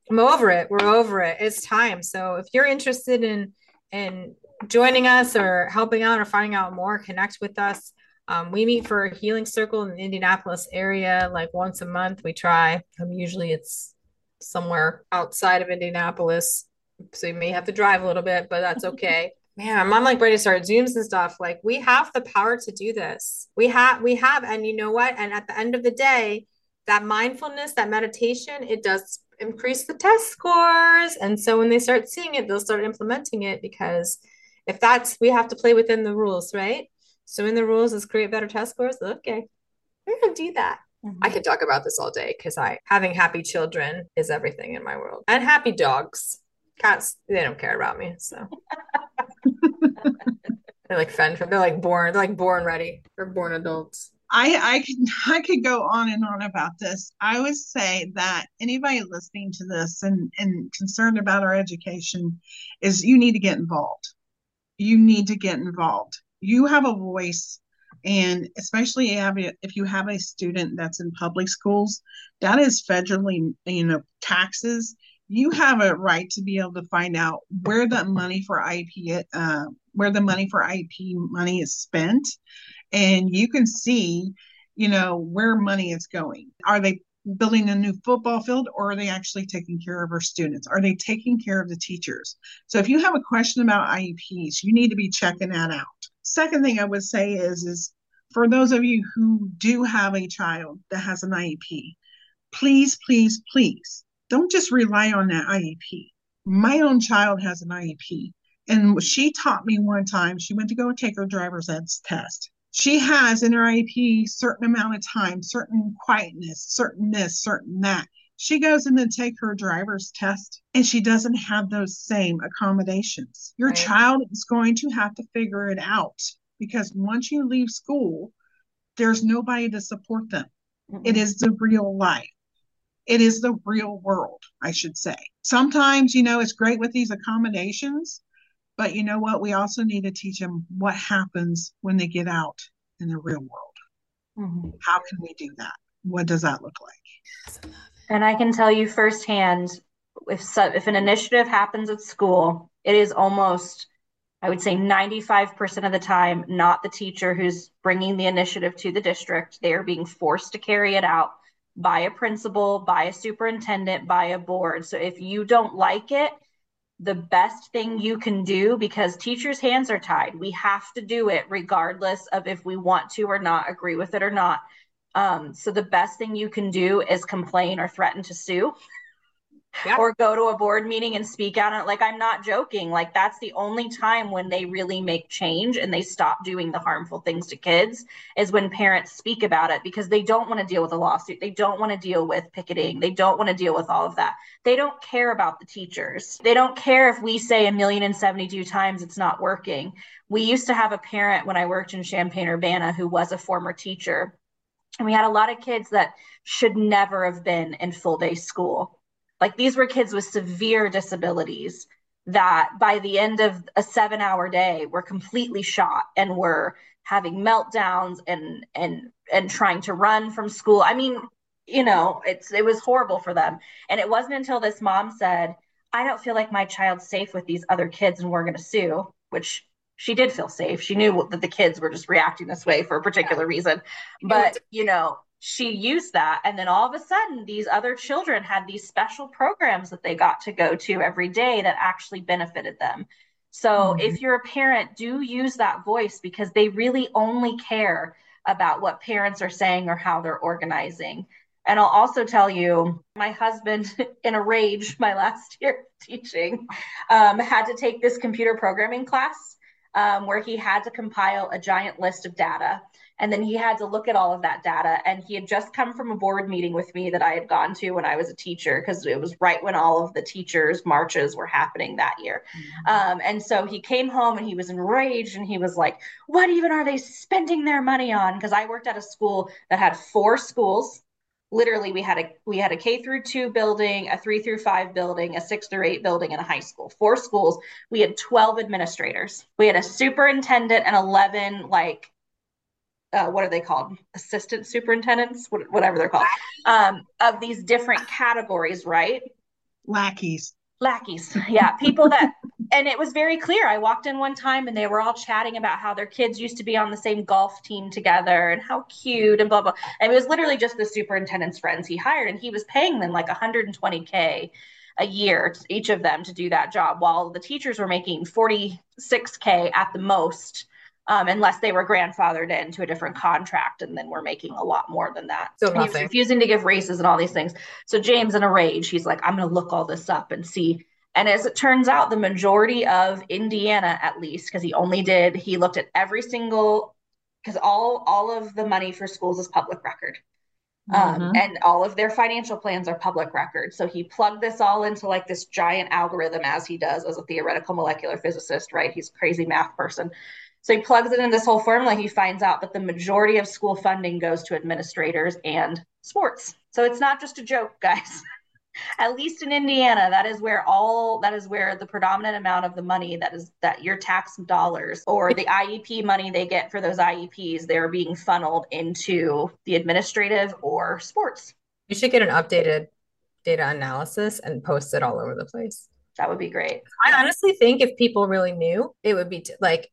I'm over it. We're over it. It's time. So if you're interested in in joining us or helping out or finding out more, connect with us. Um, we meet for a healing circle in the Indianapolis area like once a month. We try. Um, usually it's somewhere outside of Indianapolis. So you may have to drive a little bit, but that's [laughs] okay. Man, I'm like ready to start Zooms and stuff. Like we have the power to do this. We have, we have, and you know what? And at the end of the day, that mindfulness, that meditation, it does increase the test scores. And so when they start seeing it, they'll start implementing it because if that's, we have to play within the rules, right? So in the rules is create better test scores. Okay, we're gonna do that. Mm-hmm. I could talk about this all day because I having happy children is everything in my world. And happy dogs. Cats, they don't care about me. So [laughs] they're like fend they're like born, they're like born ready. They're born adults. I I could [laughs] I could go on and on about this. I would say that anybody listening to this and and concerned about our education is you need to get involved. You need to get involved. You have a voice, and especially if you have a student that's in public schools, that is federally you know taxes. You have a right to be able to find out where the money for IP uh, where the money for IP money is spent and you can see, you know, where money is going. Are they building a new football field or are they actually taking care of our students? Are they taking care of the teachers? So if you have a question about IEPs, you need to be checking that out. Second thing I would say is is for those of you who do have a child that has an IEP, please, please, please don't just rely on that IEP. My own child has an IEP. And she taught me one time, she went to go take her driver's ed test she has in her IEP certain amount of time, certain quietness, certain this, certain that. She goes in to take her driver's test and she doesn't have those same accommodations. Your Right. child is going to have to figure it out because once you leave school, there's nobody to support them. It is the real life. It is the real world, I should say. Sometimes, you know, it's great with these accommodations, but you know what? We also need to teach them what happens when they get out in the real world. Mm-hmm. How can we do that? What does that look like? And I can tell you firsthand if so, if an initiative happens at school, it is almost I would say 95% of the time not the teacher who's bringing the initiative to the district. They are being forced to carry it out by a principal, by a superintendent, by a board. So if you don't like it, the best thing you can do because teachers' hands are tied. We have to do it regardless of if we want to or not, agree with it or not. Um, so the best thing you can do is complain or threaten to sue yeah. or go to a board meeting and speak out on it. Like, I'm not joking. Like, that's the only time when they really make change and they stop doing the harmful things to kids is when parents speak about it because they don't want to deal with a lawsuit. They don't want to deal with picketing. They don't want to deal with all of that. They don't care about the teachers. They don't care if we say a million and 72 times it's not working. We used to have a parent when I worked in Champaign Urbana who was a former teacher. And we had a lot of kids that should never have been in full day school like these were kids with severe disabilities that by the end of a seven hour day were completely shot and were having meltdowns and and and trying to run from school. I mean, you know, it's it was horrible for them. And it wasn't until this mom said, I don't feel like my child's safe with these other kids and we're going to sue, which she did feel safe. She knew that the kids were just reacting this way for a particular yeah. reason. But, you know, she used that and then all of a sudden these other children had these special programs that they got to go to every day that actually benefited them so mm-hmm. if you're a parent do use that voice because they really only care about what parents are saying or how they're organizing and i'll also tell you my husband [laughs] in a rage my last [laughs] year teaching um, had to take this computer programming class um, where he had to compile a giant list of data and then he had to look at all of that data. And he had just come from a board meeting with me that I had gone to when I was a teacher, because it was right when all of the teachers' marches were happening that year. Mm-hmm. Um, and so he came home and he was enraged and he was like, What even are they spending their money on? Because I worked at a school that had four schools literally we had a we had a K through 2 building, a 3 through 5 building, a 6 through 8 building and a high school. Four schools. We had 12 administrators. We had a superintendent and 11 like uh, what are they called? Assistant superintendents, whatever they're called, um, of these different categories, right? Lackeys. Lackeys, yeah, people that, [laughs] and it was very clear. I walked in one time and they were all chatting about how their kids used to be on the same golf team together and how cute and blah blah. And it was literally just the superintendent's friends he hired, and he was paying them like 120k a year each of them to do that job, while the teachers were making 46k at the most um, unless they were grandfathered into a different contract and then we're making a lot more than that. So he's refusing to give raises and all these things. So James in a rage, he's like, I'm going to look all this up and see. And as it turns out, the majority of Indiana, at least, because he only did, he looked at every single, because all all of the money for schools is public record. Um, mm-hmm. and all of their financial plans are public record. So he plugged this all into like this giant algorithm as he does as a theoretical molecular physicist, right? He's a crazy math person. So he plugs it in this whole formula. He finds out that the majority of school funding goes to administrators and sports. So it's not just a joke, guys. [laughs] At least in Indiana, that is where all that is where the predominant amount of the money that is that your tax dollars or the IEP money they get for those IEPs, they're being funneled into the administrative or sports. You should get an updated data analysis and post it all over the place. That would be great. I honestly think if people really knew, it would be t- like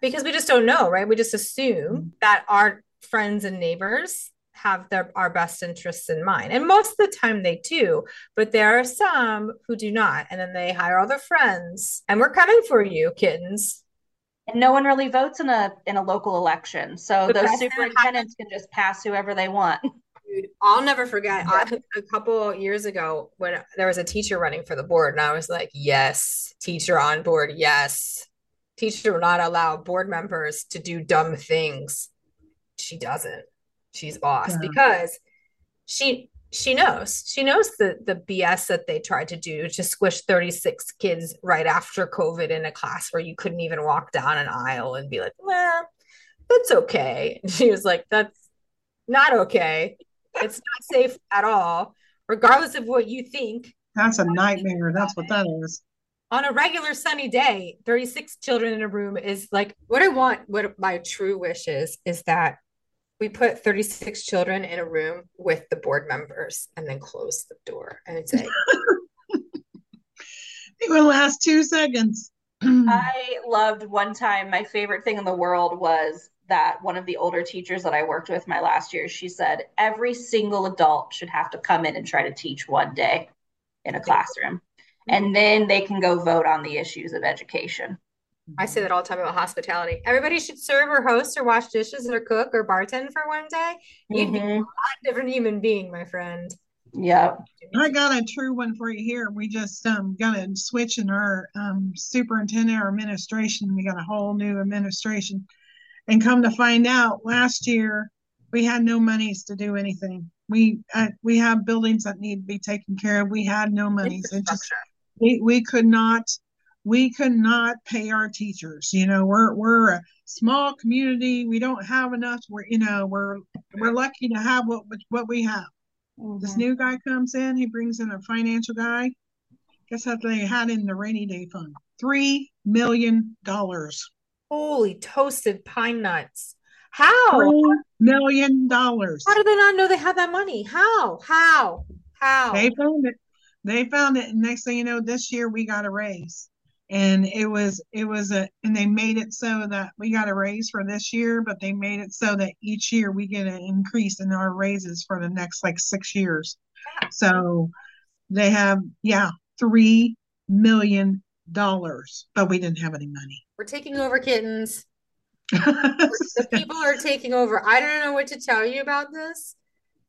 because we just don't know, right? We just assume mm-hmm. that our friends and neighbors have their our best interests in mind. And most of the time they do, but there are some who do not. And then they hire all their friends. And we're coming for you, kittens. And no one really votes in a in a local election. So those superintendents can just pass whoever they want. [laughs] Dude, I'll never forget yeah. a couple years ago when there was a teacher running for the board, and I was like, yes, teacher on board, yes teacher will not allow board members to do dumb things. She doesn't. She's boss yeah. because she she knows she knows the the BS that they tried to do to squish 36 kids right after COVID in a class where you couldn't even walk down an aisle and be like, well, that's okay. [laughs] And she was like, that's not okay. It's not safe at all, regardless of what you think. That's a nightmare. That's what that is on a regular sunny day 36 children in a room is like what i want what my true wish is is that we put 36 children in a room with the board members and then close the door and say [laughs] it will last two seconds [clears throat] I loved one time, my favorite thing in the world was that one of the older teachers that I worked with my last year, she said every single adult should have to come in and try to teach one day in a classroom. And then they can go vote on the issues of education. I say that all the time about hospitality. Everybody should serve or host or wash dishes or cook or bartend for one day. You'd be Mhm. a lot different human being, my friend. Yep. I got a true one for you here. We just um got a switch in our um superintendent or administration. We got a whole new administration. And come to find out, last year we had no monies to do anything. We uh, we have buildings that need to be taken care of. We had no monies. It just Infrastructure. We, we could not we could not pay our teachers. You know, we're we're a small community. We don't have enough. We're you know we're we're lucky to have what what we have. This Mhm. new guy comes in, he brings in a financial guy. Guess what they had in the rainy day fund? Three million dollars. Holy toasted pine nuts. How? Three million dollars. How do they not know they have that money? How? How? How? They found it. They found it. And next thing you know, this year we got a raise. And it was it was a and they made it so that we got a raise for this year, but they made it so that each year we get an increase in our raises for the next like six years. So they have yeah, three million dollars, but we didn't have any money. We're taking over kittens. [laughs] The people are taking over. I don't know what to tell you about this,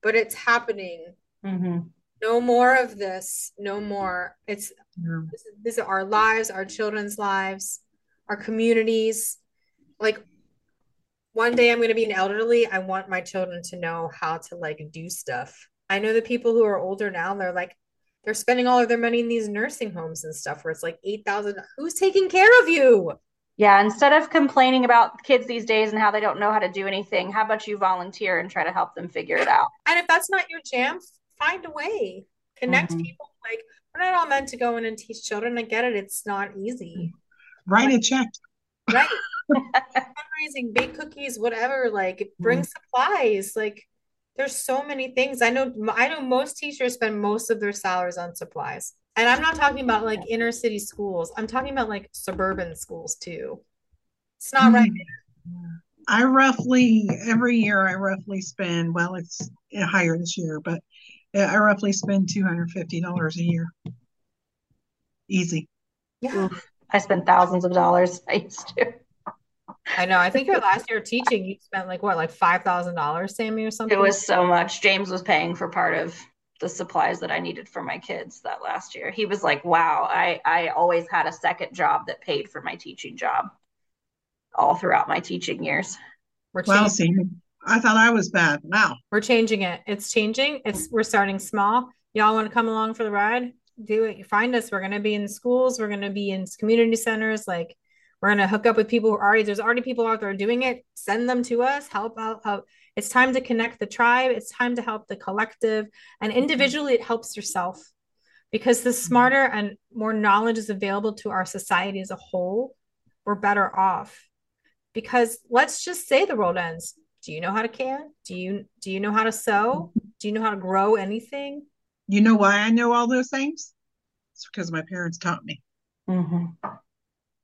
but it's happening. Mhm. No more of this. No more. It's this is, this is our lives, our children's lives, our communities. Like one day I'm going to be an elderly. I want my children to know how to like do stuff. I know the people who are older now, they're like, they're spending all of their money in these nursing homes and stuff where it's like 8,000. Who's taking care of you? Yeah, instead of complaining about kids these days and how they don't know how to do anything, how about you volunteer and try to help them figure it out? And if that's not your jam, find a way. Connect Mhm. people. Like, we're not all meant to go in and teach children. I get it. It's not easy. Write a check. Right. [laughs] Fundraising, bake cookies, whatever. Like, bring supplies. Like, there's so many things. I know. I know most teachers spend most of their salaries on supplies, and I'm not talking about like inner city schools. I'm talking about like suburban schools too. It's not right. I roughly every year I roughly spend well it's higher this year, but I roughly spend two hundred fifty dollars a year. Easy. Yeah, I spent thousands of dollars. [laughs] I used to. I know. I think your last year teaching, you spent like what, like five thousand dollars, Sami, or something. It was so much. James was paying for part of the supplies that I needed for my kids that last year. He was like, "Wow, I I always had a second job that paid for my teaching job all throughout my teaching years." We're Wow, changing. Sami. I thought I was bad. Wow. We're changing it. It's changing. It's we're starting small. Y'all want to come along for the ride? Do it. You find us. We're gonna be in schools. We're gonna be in community centers. Like we're gonna hook up with people who are already there's already people out there doing it. Send them to us. Help out. Help. It's time to connect the tribe. It's time to help the collective. And individually, it helps yourself because the mm-hmm. smarter and more knowledge is available to our society as a whole, we're better off. Because let's just say the world ends. Do you know how to can? Do you do you know how to sew? Do you know how to grow anything? You know why I know all those things? It's because my parents taught me. Mhm.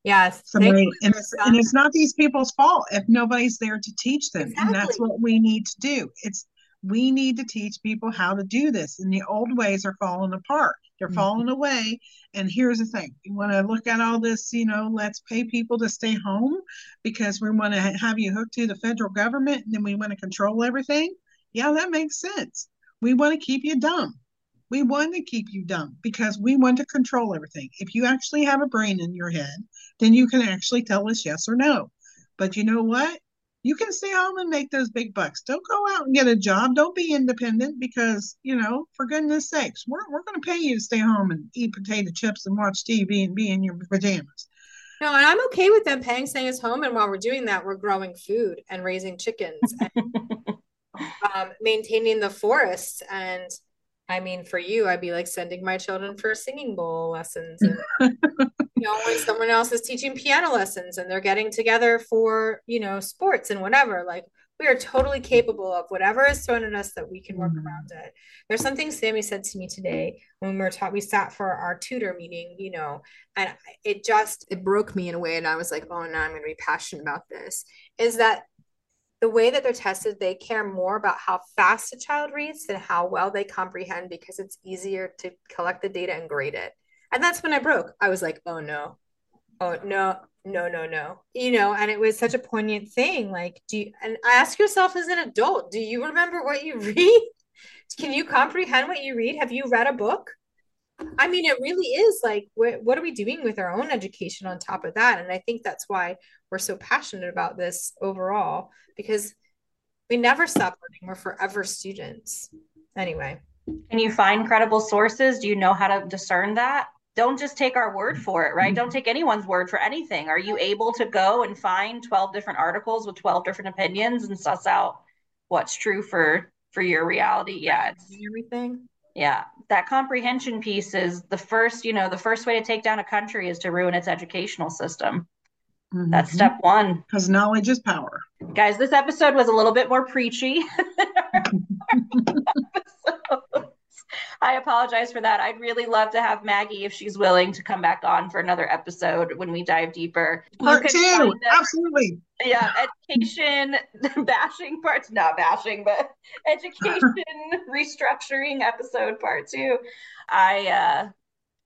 Yes. Somebody, and, it's, and it's not these people's fault if nobody's there to teach them. And that's what we need to do. It's we need to teach people how to do this. And the old ways are falling apart. They're Mhm. falling away. And here's the thing: you want to look at all this, you know, let's pay people to stay home because we want to have you hooked to the federal government, and then we want to control everything. Yeah, that makes sense. We want to keep you dumb. We want to keep you dumb because we want to control everything. If you actually have a brain in your head, then you can actually tell us yes or no. But you know what? You can stay home and make those big bucks. Don't go out and get a job. Don't be independent because, you know, for goodness sakes, we're, we're going to pay you to stay home and eat potato chips and watch TV and be in your pajamas. No, and I'm okay with them paying staying us home. And while we're doing that, we're growing food and raising chickens and [laughs] um, maintaining the forests. And I mean, for you, I'd be like sending my children for singing bowl lessons. And, [laughs] you know, when someone else is teaching piano lessons and they're getting together for, you know, sports and whatever, like we are totally capable of whatever is thrown at us that we can work Mhm. around it. There's something Sami said to me today when we were taught, we sat for our tutor meeting, you know, and it just, it broke me in a way. And I was like, oh, now I'm going to be passionate about this. Is that the way that they're tested, they care more about how fast a child reads than how well they comprehend because it's easier to collect the data and grade it. And that's when I broke. I was like, oh no, oh no, no, no, no. You know, and it was such a poignant thing. Like, do you, and ask yourself as an adult, do you remember what you [laughs] read? Can you comprehend what you read? Have you read a book? I mean, it really is like, what, what are we doing with our own education on top of that? And I think that's why we're so passionate about this overall, because we never stop learning. We're forever students. Anyway. Can you find credible sources? Do you know how to discern that? don't just take our word for it, right? Don't take anyone's word for anything. Are you able to go and find 12 different articles with 12 different opinions and suss out what's true for for your reality? Yeah, everything. Yeah, that comprehension piece is the first, you know, the first way to take down a country is to ruin its educational system. Mm-hmm. That's step one. Because knowledge is power. Guys, this episode was a little bit more preachy. [laughs] [laughs] [laughs] I apologize for that. I'd really love to have Maggie if she's willing to come back on for another episode when we dive deeper. Part two, absolutely. Yeah, education [laughs] bashing parts, not bashing, but [laughs] education [laughs] restructuring episode part two. I uh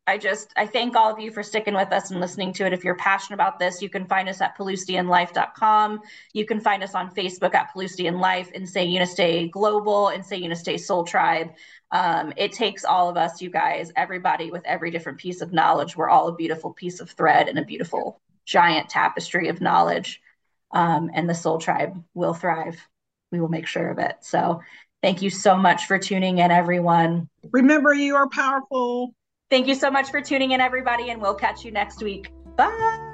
I just I thank all of you for sticking with us and listening to it. If you're passionate about this, you can find us at PaloustianLife.com. You can find us on Facebook at Paloustian Life, and SaiYunaste Global, and SaiYunaste Soul Tribe. Um, it takes all of us, you guys, everybody with every different piece of knowledge. We're all a beautiful piece of thread and a beautiful giant tapestry of knowledge. Um, and the Soul Tribe will thrive. We will make sure of it. So thank you so much for tuning in, everyone. Remember, you are powerful. Thank you so much for tuning in, everybody, and we'll catch you next week. Bye.